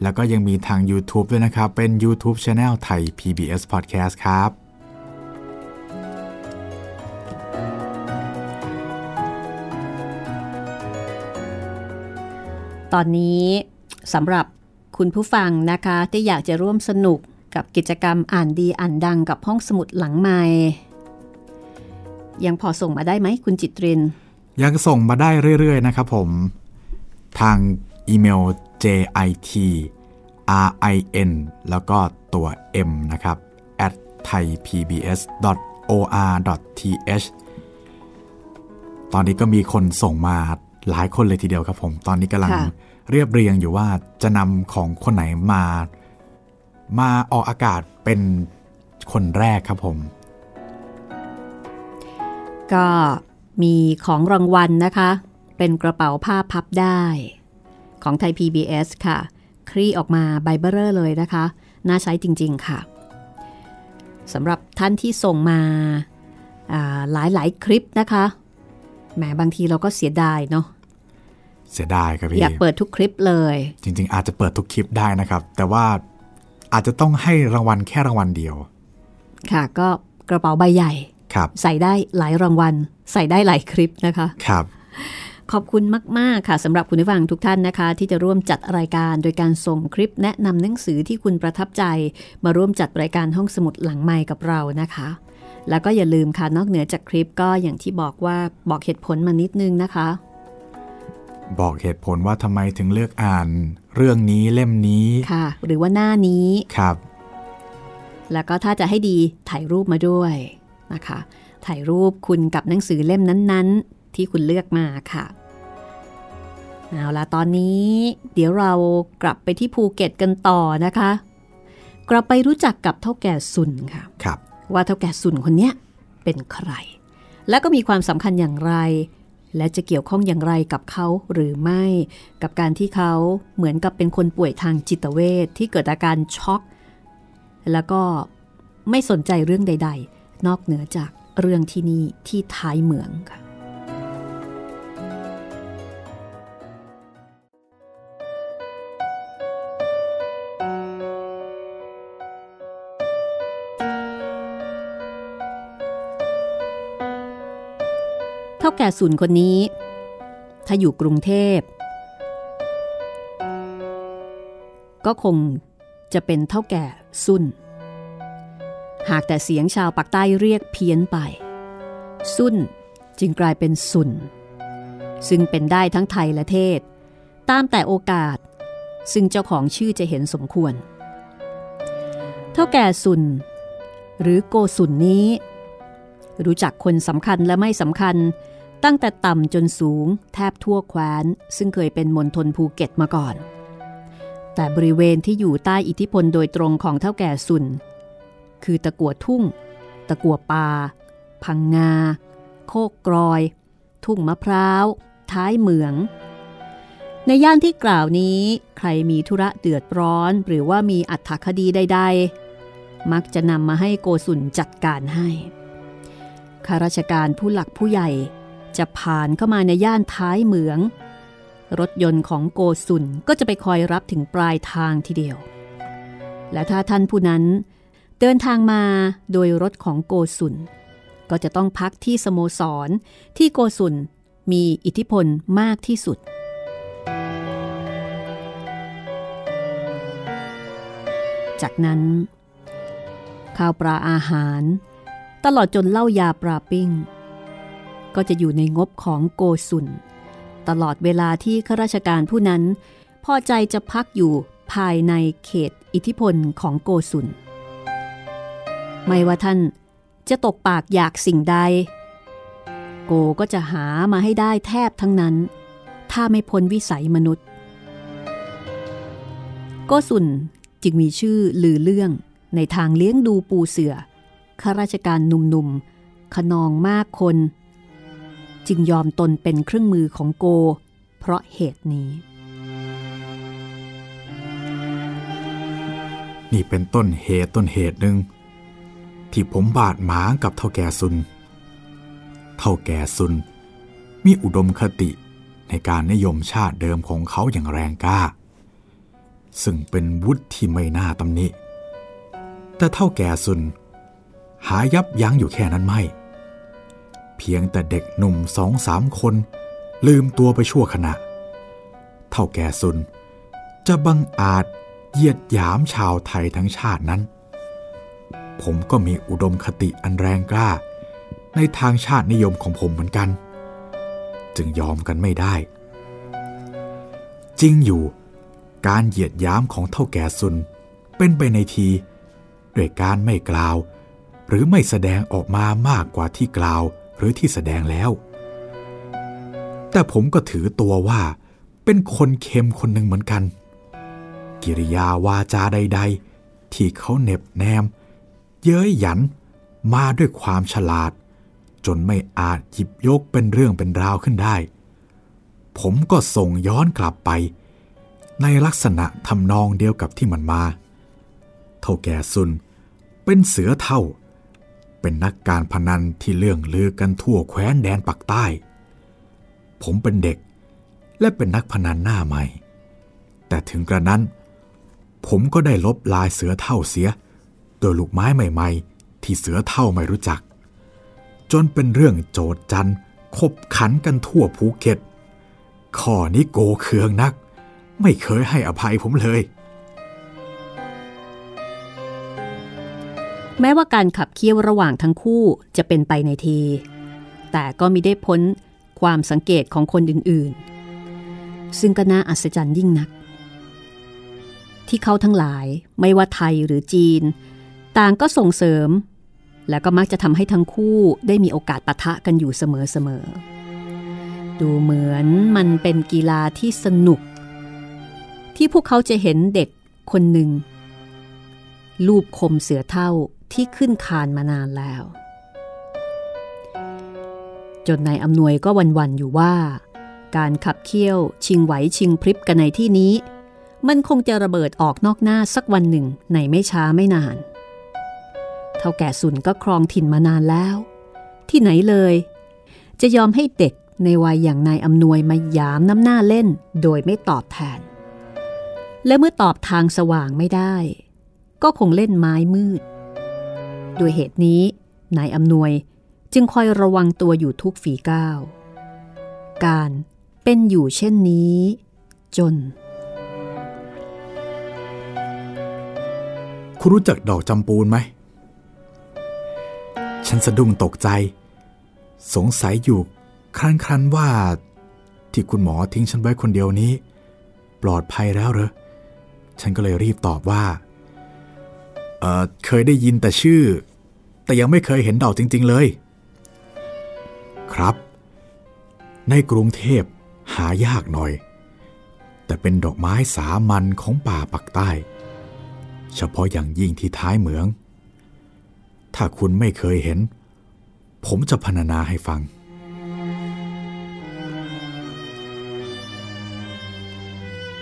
แล้วก็ยังมีทาง YouTube ด้วยนะครับ เป็น YouTube Channel ไทย PBS Podcast ครับ ตอนนี้สำหรับคุณผู้ฟังนะคะที่อยากจะร่วมสนุกกับกิจกรรมอ่านดีอ่านดังกับห้องสมุดหลังใหม่ ยังพอส่งมาได้ไหมคุณจิตริน ยังส่งมาได้เรื่อย ๆ นะครับผม ทางอีเมล jit rin แล้วก็ตัว m นะครับ at thaipbs.or.th ตอนนี้ก็มีคนส่งมา หลายคนเลยทีเดียวครับผม ตอนนี้กำลังเรียบเรียงอยู่ว่าจะนำของคนไหนมา มาออกอากาศเป็นคนแรกครับผม ก็มีของรางวัลนะคะ เป็นกระเป๋าผ้าพับได้ ของไทย PBS ค่ะ คลี่ออกมาใบเบอร์เลยนะคะ น่าใช้จริง ๆ ค่ะสำหรับท่านที่ส่งมาหลายหลายคลิปนะคะแหมบางทีเราก็เสียดายเนาะ เสียดายครับพี่ อยากเปิดทุกคลิปเลย จริง ๆ อาจจะเปิดทุกคลิปได้นะครับ แต่ว่าอาจจะต้องให้รางวัลแค่รางวัลเดียว ค่ะ ก็กระเป๋าใบใหญ่ครับใส่ได้หลายรางวัล ใส่ได้หลายคลิปนะคะครับขอบคุณมาก ๆ ค่ะสำหรับคุณผู้ฟังทุกท่านนะคะ ที่จะร่วมจัดรายการโดยการส่งคลิปแนะนำหนังสือที่คุณประทับใจ มาร่วมจัดรายการห้องสมุดหลังไม้กับเรานะคะ แล้วก็อย่าลืมค่ะนอกเหนือจากคลิปก็อย่างที่บอกว่าบอกเหตุผลมานิดนึงนะคะ บอกเหตุผลว่าทำไมถึงเลือกอ่าน เรื่องนี้เล่มนี้ค่ะ หรือว่าหน้านี้ครับ แล้วก็ถ้าจะให้ดีถ่ายรูปมาด้วยนะคะ ถ่ายรูปคุณกับหนังสือเล่มนั้น ๆ ที่คุณเลือกมาค่ะเอาละตอนนี้เดี๋ยวเรากลับไปที่ภูเก็ตกันต่อนะคะ กลับไปรู้จักกับเท่าแก่สุนค่ะครับ ว่าเท่าแก่สุนคนเนี้ยเป็นใคร และก็มีความสำคัญอย่างไร และจะเกี่ยวข้องอย่างไรกับเขาหรือไม่ กับการที่เขาเหมือนกับเป็นคนป่วยทางจิตเวทที่เกิดอาการช็อก แล้วก็ไม่สนใจเรื่องใด ๆ นอกเหนือจากเรื่องที่นี่ที่ท้ายเมืองค่ะ แก่สุนคนนี้ ถ้าอยู่กรุงเทพ ก็คงจะเป็นเท่าแก่สุนหากแต่เสียงชาวปากใต้เรียกเพี้ยนไป สุนจึงกลายเป็นสุนซึ่งเป็นได้ทั้งไทยและเทศ ตามแต่โอกาส ซึ่งเจ้าของชื่อจะเห็นสมควร เท่าแก่สุนหรือโกสุนนี้ รู้จักคนสำคัญและไม่สำคัญ ตั้งแต่ต่ำจนสูงแทบทั่วแคว้น ซึ่งเคยเป็นมณฑลภูเก็ตมาก่อน แต่บริเวณที่อยู่ใต้อิทธิพลโดยตรงของเท่าแก่สุน คือตะกัวทุ่ง ตะกัวป่า พังงา โคกกรอย ทุ่งมะพร้าว ท้ายเหมือง ในย่านที่กล่าวนี้ใครมีธุระเดือดร้อน หรือว่ามีอัถคดีใด ๆ มักจะนำมาให้โกสุนจัดการให้ข้าราชการผู้หลักผู้ใหญ่ จะผ่านเข้ามาในย่านท้ายเหมือง รถยนต์ของโกสุนก็จะไปคอยรับถึงปลายทางทีเดียว และถ้าท่านผู้นั้นเดินทางมาโดยรถของโกสุน ก็จะต้องพักที่สโมสรที่โกสุนมีอิทธิพลมากที่สุด จากนั้น ข้าวปลาอาหาร ตลอดจนเหล้ายาปลาปิ้ง ก็จะอยู่ในงบของโกสุน ตลอดเวลาที่ข้าราชการผู้นั้น พอใจจะพักอยู่ภายในเขตอิทธิพลของโกสุน ไม่ว่าท่านจะตกปากอยากสิ่งใด โกก็จะหามาให้ได้แทบทั้งนั้น ถ้าไม่พ้นวิสัยมนุษย์ โกสุนจึงมีชื่อลือเรื่องในทางเลี้ยงดูปูเสือข้าราชการหนุ่มๆขนองมากคน จึงยอมตนเป็นเครื่องมือของโก เพราะเหตุนี้ นี่เป็นต้นเหตุต้นเหตุหนึ่งที่ผมบาดหมางกับเท่าแก่ซุน เท่าแก่ซุน มีอุดมคติในการนิยมชาติเดิมของเขาอย่างแรงกล้า ซึ่งเป็นวุฒิที่ไม่น่าตำหนิ แต่เท่าแก่ซุน หายับยั้งอยู่แค่นั้นไม่ พียงแต่เด็กหนุ่มสองสามคน ลืมตัวไปชั่วขณะ เท่าแก่ซุน จะบังอาจเหยียดหยามชาวไทยทั้งชาตินั้น ผมก็มีอุดมคติอันแรงกล้า ในทางชาตินิยมของผมเหมือนกัน จึงยอมกันไม่ได้ จริงอยู่ การเหยียดหยามของเท่าแก่ซุน เป็นไปในที ด้วยการไม่กล่าว หรือไม่แสดงออกมามากกว่าที่กล่าว หรือที่แสดงแล้ว แต่ผมก็ถือตัวว่า เป็นคนเค็มคนหนึ่งเหมือนกัน กิริยาวาจาใด ๆ ที่เขาเหน็บแนม เย้ยหยันมาด้วยความฉลาด จนไม่อาจหยิบยกเป็นเรื่องเป็นราวขึ้นได้ ผมก็ส่งย้อนกลับไป ในลักษณะทำนองเดียวกับที่มันมา เท่าแก่ซุนเป็นเสือเท่า เป็นนักการพนันที่เลื่องลือกันทั่วแคว้นแดนปักใต้ ผมเป็นเด็กและเป็นนักพนันหน้าใหม่ แต่ถึงกระนั้น ผมก็ได้ลบลายเสือเท่าเสีย โดยลูกไม้ใหม่ ๆ ที่เสือเท่าไม่รู้จัก จนเป็นเรื่องโจดจันคบขันกันทั่วภูเก็ตข้อนี้โกเคืองนัก ไม่เคยให้อภัยผมเลย แม้ว่าการขับเคี่ยวระหว่างทั้งคู่จะเป็นไปในที แต่ก็มิได้พ้นความสังเกตของคนอื่นๆ ซึ่งก็น่าอัศจรรย์ยิ่งนัก ที่เขาทั้งหลายไม่ว่าไทยหรือจีน ต่างก็ส่งเสริม และก็มักจะทำให้ทั้งคู่ได้มีโอกาสปะทะกันอยู่เสมอๆ ดูเหมือนมันเป็นกีฬาที่สนุก ที่พวกเขาจะเห็นเด็กคนหนึ่งลูบคมเสือเท่า ที่ขึ้นคานมานานแล้ว จนนายอำนวยก็วันๆอยู่ว่า การขับเคี่ยวชิงไหวชิงพริบกันในที่นี้ มันคงจะระเบิดออกนอกหน้าสักวันหนึ่งในไม่ช้าไม่นาน เท่าแก่สุนก็ครองถิ่นมานานแล้ว ที่ไหนเลย จะยอมให้เด็กในวัยอย่างนายอำนวยมายามน้ำหน้าเล่นโดยไม่ตอบแทน และเมื่อตอบทางสว่างไม่ได้ ก็คงเล่นไม้มืด โดยเหตุนี้ นายอำนวยจึงคอยระวังตัวอยู่ทุกฝีก้าว การเป็นอยู่เช่นนี้ จน คุณรู้จักดอกจำปูนไหม ฉันสะดุ้งตกใจ สงสัยอยู่ครั้นครันว่า ที่คุณหมอทิ้งฉันไว้คนเดียวนี้ ปลอดภัยแล้วเหรอ ฉันก็เลยรีบตอบว่า เเคยได้ยินแต่ชื่อ แต่ยังไม่เคยเห็นดอกจริง ๆเลย ครับ ในกรุงเทพหายากหน่อย แต่เป็นดอกไม้สามัญของป่าปักใต้ เฉพาะอย่างยิ่งที่ท้ายเหมือง ถ้าคุณไม่เคยเห็น ผมจะพรรณนาให้ฟัง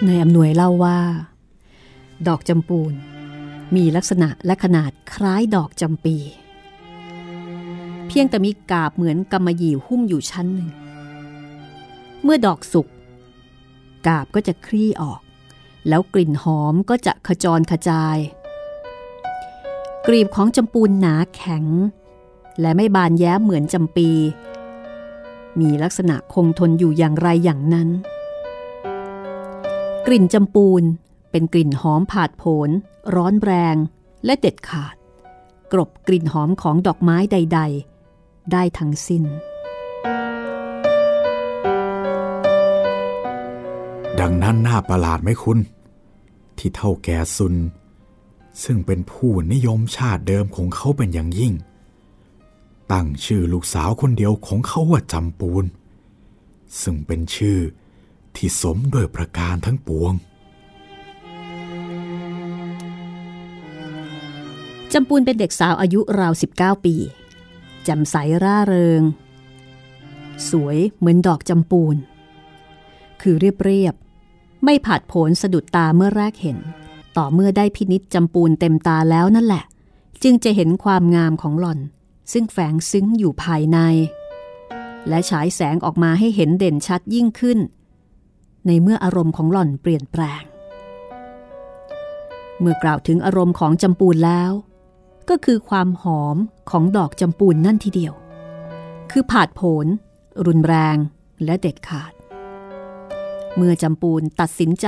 นายอำนวยเล่าว่า ดอกจำปูน มีลักษณะและขนาดคล้ายดอกจำปี เพียงแต่มีกาบเหมือนกำมะหยี่หุ้มอยู่ชั้นหนึ่ง เมื่อดอกสุกกาบก็จะคลี่ออก แล้วกลิ่นหอมก็จะขจรขจาย กลีบของจำปูนหนาแข็ง และไม่บานแย้มเหมือนจำปี มีลักษณะคงทนอยู่อย่างไรอย่างนั้น กลิ่นจำปูน เป็นกลิ่นหอมผาดโผนร้อนแรงและเด็ดขาด กรบกลิ่นหอมของดอกไม้ใด ๆ ได้ทั้งสิ้น ดังนั้นน่าประหลาดไหมคุณ ที่เท่าแก่ซุน ซึ่งเป็นผู้นิยมชาติเดิมของเขาเป็นอย่างยิ่ง ตั้งชื่อลูกสาวคนเดียวของเขาว่าจำปูน ซึ่งเป็นชื่อที่สมด้วยประการทั้งปวง จำปูนเป็นเด็กสาวอายุราว 19 ปีจ่มใสร่าเริง สวยเหมือนดอกจำปูน คือเรียบๆไม่ผาดโผนสะดุดตาเมื่อแรกเห็น ต่อเมื่อได้พินิษจำปูนเต็มตาแล้วนั่นแหละ จึงจะเห็นความงามของหล่อน ซึ่งแฝงซึ้งอยู่ภายใน และฉายแสงออกมาให้เห็นเด่นชัดยิ่งขึ้น ในเมื่ออารมณ์ของหล่อนเปลี่ยนแปลง เมื่อกล่าวถึงอารมณ์ของจำปูนแล้ว ก็คือความหอมของดอกจำปูนนั่นทีเดียว คือผาดโผน รุนแรงและเด็ดขาด เมื่อจำปูนตัดสินใจ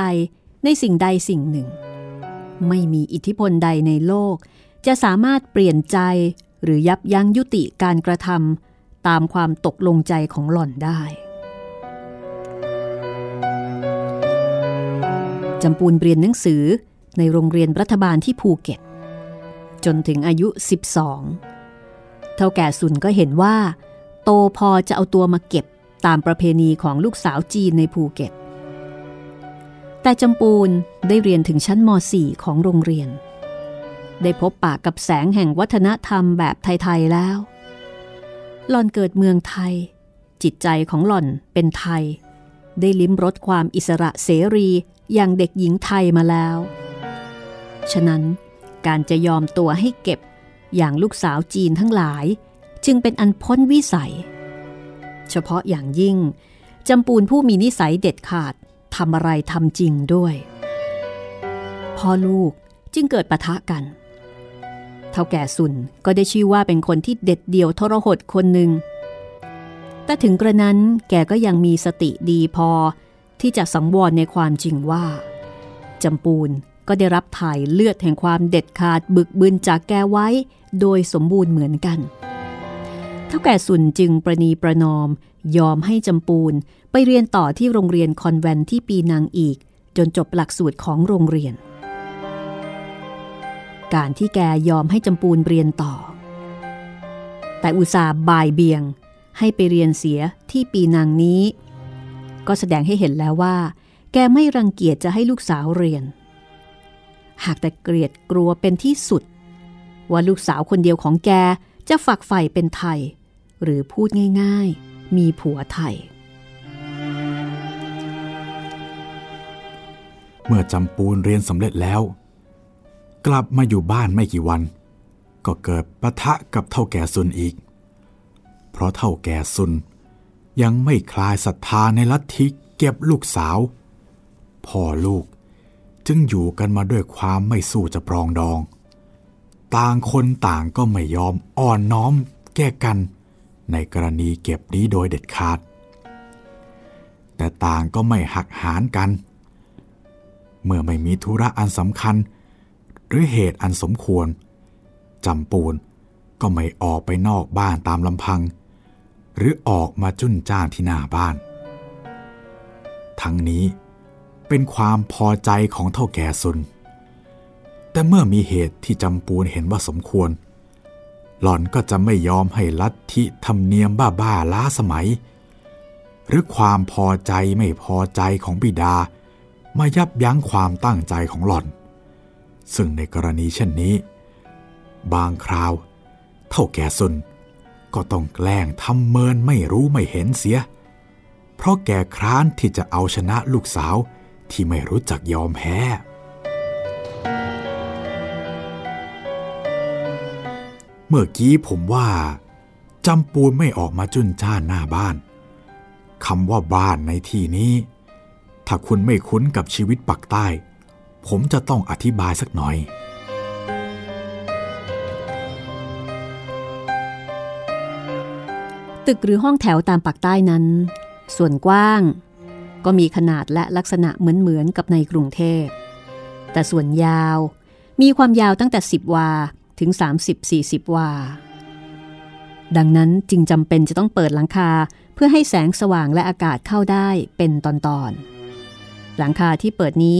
ในสิ่งใดสิ่งหนึ่ง ไม่มีอิทธิพลใดในโลก จะสามารถเปลี่ยนใจหรือยับยั้งยุติการกระทำตามความตกลงใจของหล่อนได้จำปูนเรียนหนังสือในโรงเรียนรัฐบาลที่ภูเก็ต จนถึงอายุ 12 เท่าแก่สุนก็เห็นว่า โตพอจะเอาตัวมาเก็บตามประเพณีของลูกสาวจีนในภูเก็ต แต่จำปูนได้เรียนถึงชั้นม .4 ของโรงเรียน ได้พบปากกับแสงแห่งวัฒนธรรมแบบไทย ๆ แล้ว หล่อนเกิดเมืองไทย จิตใจของหล่อนเป็นไทย ได้ลิ้มรสความอิสระเสรีอย่างเด็กหญิงไทยมาแล้ว ฉะนั้น การจะยอมตัวให้เก็บอย่างลูกสาวจีนทั้งหลาย จึงเป็นอันพ้นวิสัย เฉพาะอย่างยิ่งจำปูนผู้มีนิสัยเด็ดขาดทำอะไรทำจริงด้วยพ่อลูกจึงเกิดปะทะกัน เท่าแก่สุนก็ได้ชื่อว่าเป็นคนที่เด็ดเดี่ยวทรหดคนหนึ่ง แต่ถึงกระนั้นแกก็ยังมีสติดีพอที่จะสังวรในความจริงว่าจำปูน ก็ได้รับถ่ายเลือดแห่งความเด็ดขาดบึกบึนจากแกไว้ โดยสมบูรณ์เหมือนกัน เท่าแก่สุนจึงประนีประนอม ยอมให้จำปูนไปเรียนต่อที่โรงเรียนคอนแวนที่ปีนังอีก จนจบหลักสูตรของโรงเรียน การที่แกยอมให้จำปูนเรียนต่อ แต่อุตสาบ่ายเบียง ให้ไปเรียนเสียที่ปีนังนี้ ก็แสดงให้เห็นแล้วว่า แกไม่รังเกียจจะให้ลูกสาวเรียน หากแต่เกลียดกลัวเป็นที่สุด ว่าลูกสาวคนเดียวของแกจะฝักใฝ่เป็นไทย หรือพูดง่ายๆ มีผัวไทย เมื่อจำปูนเรียนสำเร็จแล้ว กลับมาอยู่บ้านไม่กี่วัน ก็เกิดปะทะกับเท่าแก่ซุนอีก เพราะเท่าแก่ซุนยังไม่คลายศรัทธาในลัทธิเก็บลูกสาว พ่อลูก จึงอยู่กันมาด้วยความไม่สู้จะปรองดอง ต่างคนต่างก็ไม่ยอมอ่อนน้อมแก้กัน ในกรณีเก็บนี้โดยเด็ดขาด แต่ต่างก็ไม่หักหานกัน เมื่อไม่มีธุระอันสำคัญ หรือเหตุอันสมควรจำปูนก็ไม่ออกไปนอกบ้านตามลำพัง หรือออกมาจุนจ้านที่หน้าบ้าน ทั้งนี้ เป็นความพอใจของเท่าแก่ซุน แต่เมื่อมีเหตุที่จำปูนเห็นว่าสมควร หล่อนก็จะไม่ยอมให้ลัทธิธรรมเนียมบ้าๆล้าสมัย หรือความพอใจไม่พอใจของบิดา มายับยั้งความตั้งใจของหล่อน ซึ่งในกรณีเช่นนี้ บางคราว เท่าแก่ซุนก็ต้องแกล้งทำเมินไม่รู้ไม่เห็นเสีย เพราะแกคร้านที่จะเอาชนะลูกสาว ที่ไม่รู้จักยอมแพ้ เมื่อกี้ผมว่าจำปูนไม่ออกมาจุนจ้านหน้าบ้านคำว่าบ้านในที่นี้ ถ้าคุณไม่คุ้นกับชีวิตปักใต้ ผมจะต้องอธิบายสักหน่อย ตึกหรือห้องแถวตามปากใต้นั้น ส่วนกว้าง ก็มีขนาดและลักษณะเหมือนๆกับในกรุงเทพ แต่ส่วนยาวมีความยาวตั้งแต่ 10 วาถึง 30-40 วา ดังนั้นจึงจำเป็นจะต้องเปิดหลังคาเพื่อให้แสงสว่างและอากาศเข้าได้เป็นตอนๆ หลังคาที่เปิดนี้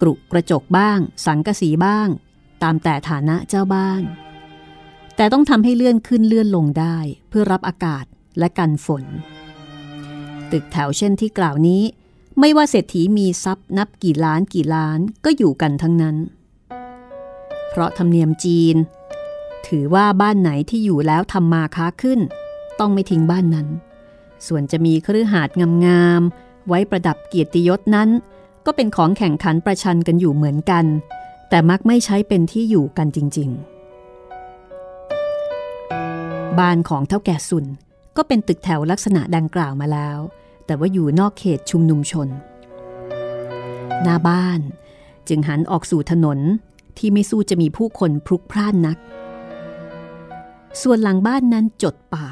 กรุกระจกบ้าง สังกะสีบ้าง ตามแต่ฐานะเจ้าบ้าน แต่ต้องทำให้เลื่อนขึ้นเลื่อนลงได้ เพื่อรับอากาศและกันฝน ตึกแถวเช่นที่กล่าวนี้ ไม่ว่าเศรษฐีมีทรัพย์นับกี่ล้านกี่ล้านก็อยู่กันทั้งนั้น เพราะธรรมเนียมจีน ถือว่าบ้านไหนที่อยู่แล้วทำมาค้าขึ้น ต้องไม่ทิ้งบ้านนั้น ส่วนจะมีเครือหาดงามๆไว้ประดับเกียรติยศนั้น ก็เป็นของแข่งขันประชันกันอยู่เหมือนกัน แต่มักไม่ใช้เป็นที่อยู่กันจริง ๆ บ้านของเท่าแก่สุน ก็เป็นตึกแถวลักษณะดังกล่าวมาแล้ว แต่ว่าอยู่นอกเขตชุมนุมชน หน้าบ้านจึงหันออกสู่ถนนที่ไม่สู้จะมีผู้คนพลุกพล่านนัก ส่วนหลังบ้านนั้นจดป่า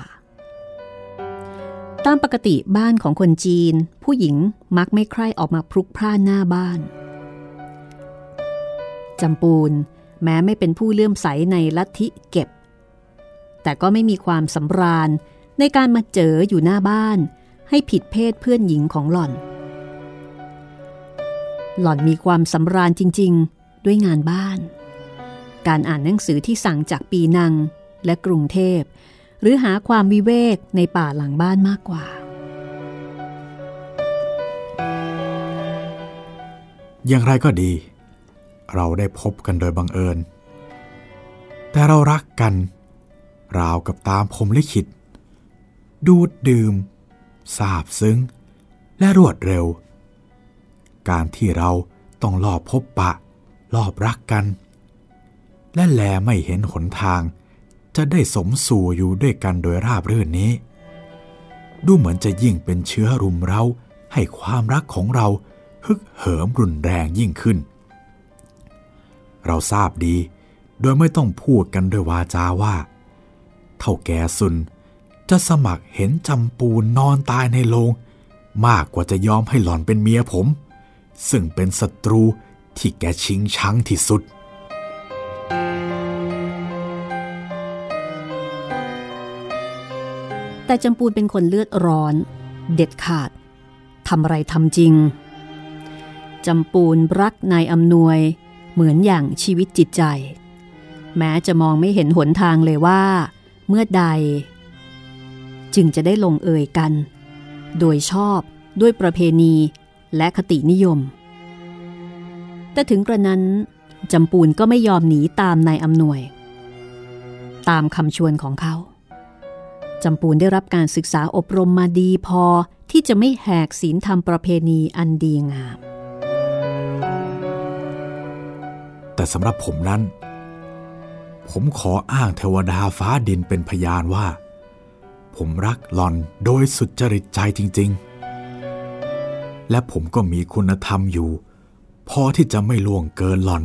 ตามปกติบ้านของคนจีน ผู้หญิงมักไม่ใคร่ออกมาพลุกพล่านหน้าบ้านจำปูนแม้ไม่เป็นผู้เลื่อมใสในลัทธิเก็บ แต่ก็ไม่มีความสำราญ ในการมาเจออยู่หน้าบ้าน ให้ผิดเพศเพื่อนหญิงของหล่อน หล่อนมีความสำราญจริง ๆ ด้วยงานบ้าน การอ่านหนังสือที่สั่งจากปีนังและกรุงเทพ หรือหาความวิเวกในป่าหลังบ้านมากกว่า อย่างไรก็ดี เราได้พบกันโดยบังเอิญ แต่เรารักกัน ราวกับตามพรมลิขิต ดูดดื่มซาบซึ้ง และรวดเร็ว การที่เราต้องรอบพบปะรอบรักกัน และแลไม่เห็นหนทาง จะได้สมสู่อยู่ด้วยกันโดยราบรื่นนี้ ดูเหมือนจะยิ่งเป็นเชื้อรุมเราให้ความรักของเราฮึกเหิมรุนแรงยิ่งขึ้น เราทราบดีโดยไม่ต้องพูดกันด้วยวาจาว่า เท่าแก่ซุน จะสมัครเห็นจำปูนนอนตายในโลงมากกว่าจะยอมให้หล่อนเป็นเมียผม ซึ่งเป็นศัตรูที่แกชิงชังที่สุด แต่จำปูนเป็นคนเลือดร้อน เด็ดขาดทำอะไรทำจริง จำปูนรักนายอำนวยเหมือนอย่างชีวิตจิตใจ แม้จะมองไม่เห็นหนทางเลยว่า เมื่อใด จึงจะได้ลงเอยกัน โดยชอบด้วยประเพณีและคตินิยม แต่ถึงกระนั้นจำปูนก็ไม่ยอมหนีตามนายอำนวย ตามคำชวนของเขาจำปูนได้รับการศึกษาอบรมมาดีพอที่จะไม่แหกศีลธรรมประเพณีอันดีงาม แต่สำหรับผมนั้น ผมขออ้างเทวดาฟ้าดินเป็นพยานว่า ผมรักหลอนโดยสุดจริตใจจริง ๆ และผมก็มีคุณธรรมอยู่ พอที่จะไม่ล่วงเกินหลอน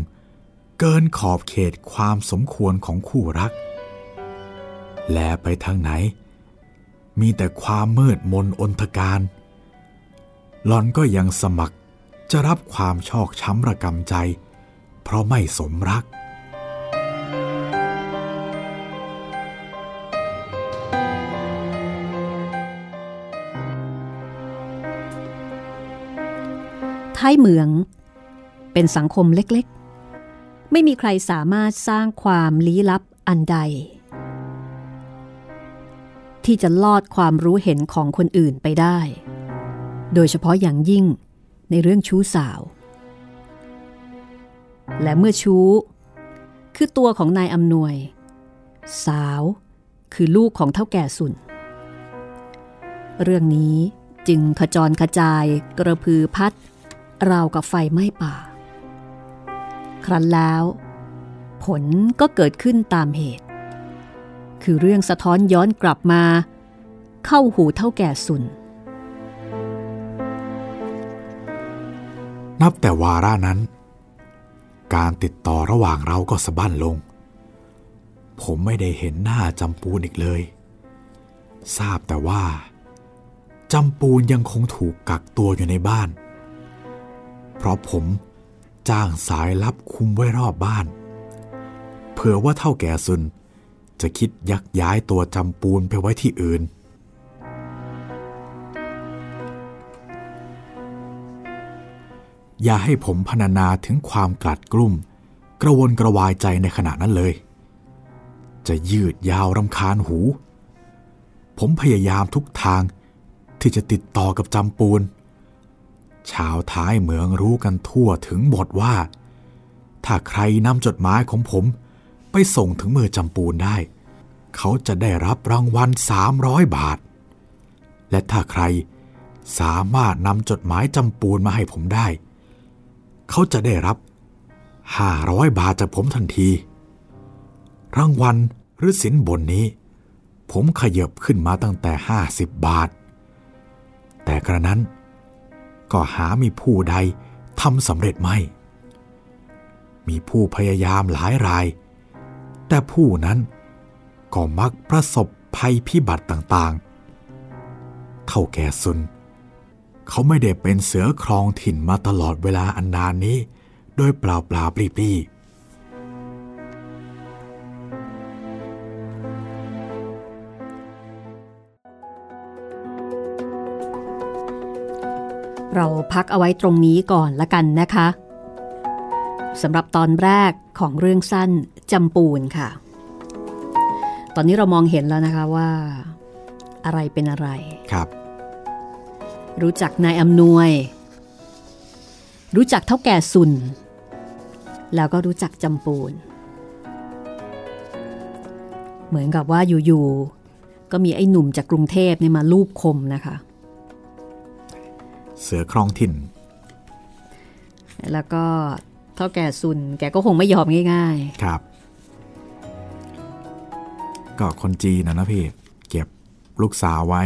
เกินขอบเขตความสมควรของคู่รัก แลไปทางไหน มีแต่ความมืดมนอนทการ หลอนก็ยังสมัครจะรับความชอกช้ำระกำใจ เพราะไม่สมรัก ท้ายเหมือง เป็นสังคมเล็กๆ ไม่มีใครสามารถสร้างความลี้ลับอันใด ที่จะลอดความรู้เห็นของคนอื่นไปได้ โดยเฉพาะอย่างยิ่งในเรื่องชู้สาว และเมื่อชู้ คือตัวของนายอำนวย สาวคือลูกของเท่าแก่สุน เรื่องนี้จึงขจรขจายกระพือพัด ราวกับไฟไหม้ป่า ครั้นแล้ว ผลก็เกิดขึ้นตามเหตุ คือเรื่องสะท้อนย้อนกลับมา เข้าหูเท่าแก่สุน นับแต่วาระนั้น การติดต่อระหว่างเราก็สะบั้นลง ผมไม่ได้เห็นหน้าจำปูนอีกเลย ทราบแต่ว่าจำปูนยังคงถูกกักตัวอยู่ในบ้าน เพราะผมจ้างสายลับคุมไว้รอบบ้าน เผื่อว่าเท่าแก่ซุน จะคิดยักย้ายตัวจำปูนไปไว้ที่อื่น อย่าให้ผมพรรณนาถึงความกลัดกลุ่ม กระวนกระวายใจในขณะนั้นเลย จะยืดยาวรำคาญหู ผมพยายามทุกทางที่จะติดต่อกับจำปูน ชาวท้ายเหมืองรู้กันทั่วถึงหมดว่า ถ้าใครนำจดหมายของผม ไปส่งถึงมือจำปูนได้ เขาจะได้รับรางวัล 300 บาท และถ้าใครสามารถนำจดหมายจำปูนมาให้ผมได้ เขาจะได้รับ 500 บาทจากผมทันที รางวัลหรือสินบนนี้ ผมขยับขึ้นมาตั้งแต่ 50 บาท แต่กระนั้น ก็หามีผู้ใดทำสำเร็จไม่ มีผู้พยายามหลายราย แต่ผู้นั้นก็มักประสบภัยพิบัติต่างๆ เท่าแก่ซุน เขาไม่ได้เป็นเสือครองถิ่นมาตลอดเวลาอันนานนี้ โดยเปล่าเปล่าปลีปลี เราพักเอาไว้ตรงนี้ก่อนละกันนะคะสำหรับตอนแรกของเรื่องสั้นจำปูนค่ะ ตอนนี้เรามองเห็นแล้วนะคะว่า อะไรเป็นอะไรครับ รู้จักนายอำนวย รู้จักเท่าแก่สุน แล้วก็รู้จักจำปูน เหมือนกับว่าอยู่ๆก็มีไอ้หนุ่มจากกรุงเทพเนี่ยมาลูบคมนะคะ เสือครองถิ่น แล้วก็เท่าแก่ซุนแกก็คงไม่ยอมง่ายครับ ก็คนจีนนะนะพี่เก็บลูกสาวไว้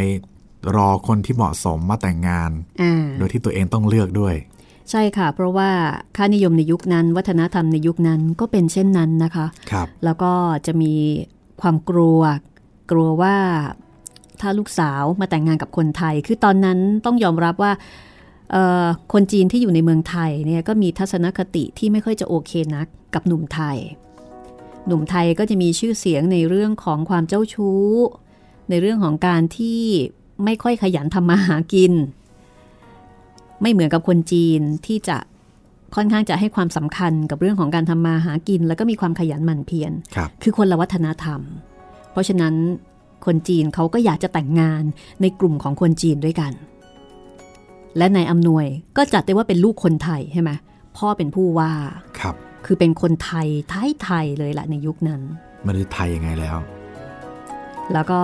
รอคนที่เหมาะสมมาแต่งงานๆอ่าโดยที่ตัวเองต้องเลือกด้วย ใช่ค่ะ เพราะว่าค่านิยมในยุคนั้น วัฒนธรรมในยุคนั้นก็เป็นเช่นนั้นนะคะ ครับ แล้วก็จะมีความกลัว กลัวว่า ถ้าลูกสาวมาแต่งงานกับคนไทย คือตอนนั้นต้องยอมรับว่าเอ่อคนจีนที่อยู่ในเมืองไทยเนี่ยก็มีทัศนคติที่ไม่ค่อยจะโอเคนักกับหนุ่มไทย หนุ่มไทยก็จะมีชื่อเสียงในเรื่องของความเจ้าชู้ ในเรื่องของการที่ไม่ค่อยขยันทำมาหากิน ไม่เหมือนกับคนจีนที่จะค่อนข้างจะให้ความสำคัญกับเรื่องของการทำมาหากิน แล้วก็มีความขยันหมั่นเพียรครับคือคนละวัฒนธรรม เพราะฉะนั้นคน จีนเขาก็อยากจะแต่งงานในกลุ่มของคนจีนด้วยกัน และนายอำนวยก็จัดได้ว่าเป็นลูกคนไทยใช่ไหมพ่อเป็นผู้ว่าครับ คือเป็นคนไทยไทยไทยเลยแหละในยุคนั้นมันจะไทยยังไงแล้ว แล้วก็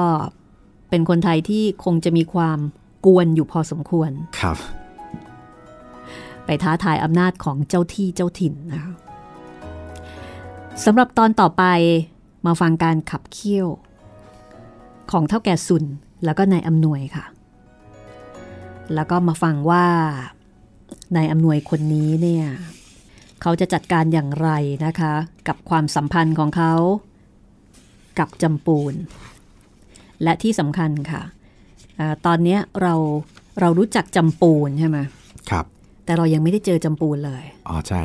เป็นคนไทยที่คงจะมีความกวนอยู่พอสมควรครับ ไปท้าทายอำนาจของเจ้าที่เจ้าถิ่นนะคะสำหรับตอนต่อไปมาฟังการขับเคี่ยว ของเท่าแก่สุนแล้วก็นายอำนวยค่ะ แล้วก็มาฟังว่านายอำนวยคนนี้เนี่ยเขาจะจัดการอย่างไรนะคะ กับความสัมพันธ์ของเขา กับจำปูน และที่สำคัญค่ะอาตอนเนี้ยเราเรารู้จักจำปูนใช่ไหมครับ แต่เรายังไม่ได้เจอจำปูนเลย อ๋อใช่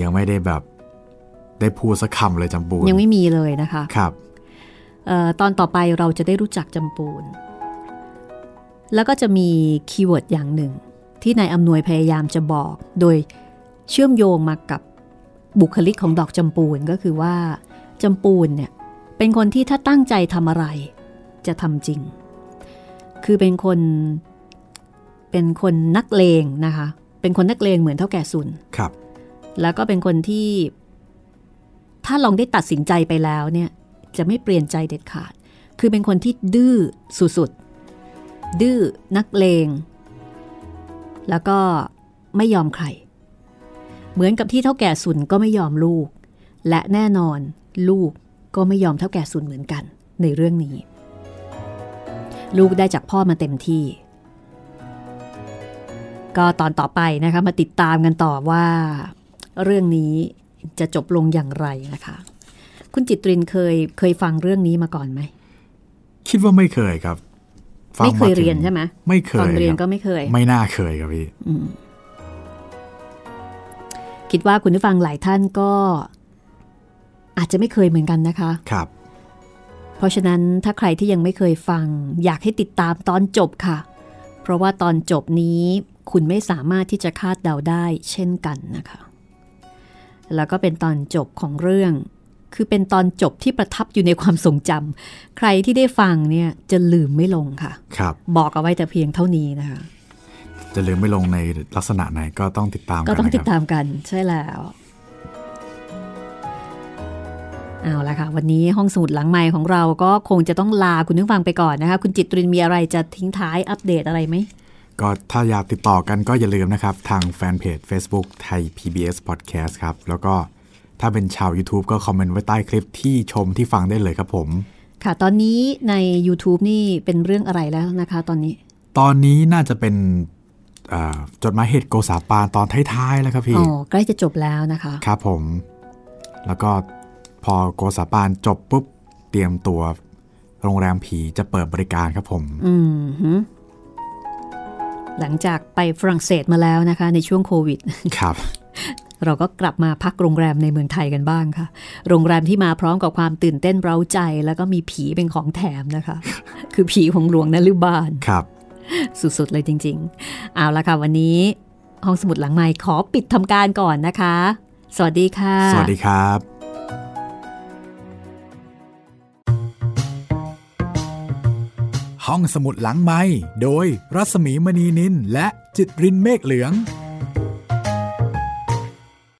ยังไม่ได้แบบได้พูดสักคำเลยจำปูน ยังไม่มีเลยนะคะ ครับเออ ตอนต่อไปเราจะได้รู้จักจำปูน แล้วก็จะมี keyword อย่างหนึ่ง ที่นายอำนวยพยายามจะบอก โดยเชื่อมโยงมากับบุคลิกของดอกจำปูนก็คือว่าจำปูนเนี่ยเป็นคนที่ถ้าตั้งใจทำอะไร จะทำจริง คือเป็นคนเป็นคนนักเลงนะคะ เป็นคนนักเลงเหมือนเถ้าแก่สุนครับ แล้วก็เป็นคนที่ ถ้าลองได้ตัดสินใจไปแล้วเนี่ย จะไม่เปลี่ยนใจเด็ดขาด คือเป็นคนที่ดื้อสุดๆ ดื้อนักเลง แล้วก็ไม่ยอมใคร เหมือนกับที่เท่าแก่สุนก็ไม่ยอมลูก และแน่นอนลูกก็ไม่ยอมเท่าแก่สุนเหมือนกันในเรื่องนี้ ลูกได้จากพ่อมาเต็มที่ ก็ตอนต่อไปนะคะมาติดตามกันต่อว่า เรื่องนี้จะจบลงอย่างไรนะคะ คุณจิตรินเคยเคยฟังเรื่องนี้มาก่อนไหม คิดว่าไม่เคยครับฟังไม่เคยาถึงเรียนใช่ไหมไม่เคยตอนเรียนคบก็ไม่เคย ไม่น่าเคยครับพี่คิดว่าคุณผู้ฟังหลายท่านก็ อาจจะไม่เคยเหมือนกันนะคะครับ เพราะฉะนั้นถ้าใครที่ยังไม่เคยฟัง อยากให้ติดตามตอนจบค่ะ เพราะว่าตอนจบนี้คุณไม่สามารถที่จะคาดเดาได้เช่นกันนะคะ แล้วก็เป็นตอนจบของเรื่อง คือเป็นตอนจบที่ประทับอยู่ในความทรงจำใครที่ได้ฟังเนี่ยจะลืมไม่ลงค่ะครับบอกเอาไว้แต่เพียงเท่านี้นะคะ จะลืมไม่ลงในลักษณะไหนก็ต้องติดตามก็กันต้องนะติดครับตามกันใช่แล้วเอาละค่ะ วันนี้ห้องสมุดหลังใหม่ของเราก็คงจะต้องลาคุณผู้ฟังไปก่อนนะคะ คุณจิตรินมีอะไรจะทิ้งท้ายอัปเดตอะไรไหม ก็ถ้าอยากติดต่อกันก็อย่าลืมนะครับ ทางแฟนเพจ Facebook ไทย PBS Podcast ครับ แล้วก็ ถ้าเป็นชาว YouTube ก็คอมเมนต์ไว้ใต้คลิปที่ชมที่ฟังได้เลยครับผม ค่ะ ตอนนี้ใน YouTube นี่เป็นเรื่องอะไรแล้วนะคะ ตอนนี้ ตอนนี้น่าจะเป็นอ่าจดหมายเหตุโกษาปานตอนท้ายๆแล้วครับพี่ อ๋อ ใกล้จะจบแล้วนะคะ ครับผม แล้วก็พอโกษาปานจบปุ๊บ เตรียมตัวโรงแรมผีจะเปิดบริการครับผม อืมหือหลังจากไปฝรั่งเศสมาแล้วนะคะ ในช่วงโควิด ครับ เราก็กลับมาพักโรงแรมในเมืองไทยกันบ้างค่ะ โรงแรมที่มาพร้อมกับความตื่นเต้นเร้าใจ แล้วก็มีผีเป็นของแถมนะคะ คือผีของหลวงนฤบาลครับ สุดๆเลยจริง ๆ เอาละค่ะวันนี้ ห้องสมุดหลังใหม่ขอปิดทำการก่อนนะคะ สวัสดีค่ะ สวัสดีครับ ห้องสมุดหลังไม้โดยรัสมีมณีนินและจิตรินเมฆเหลือง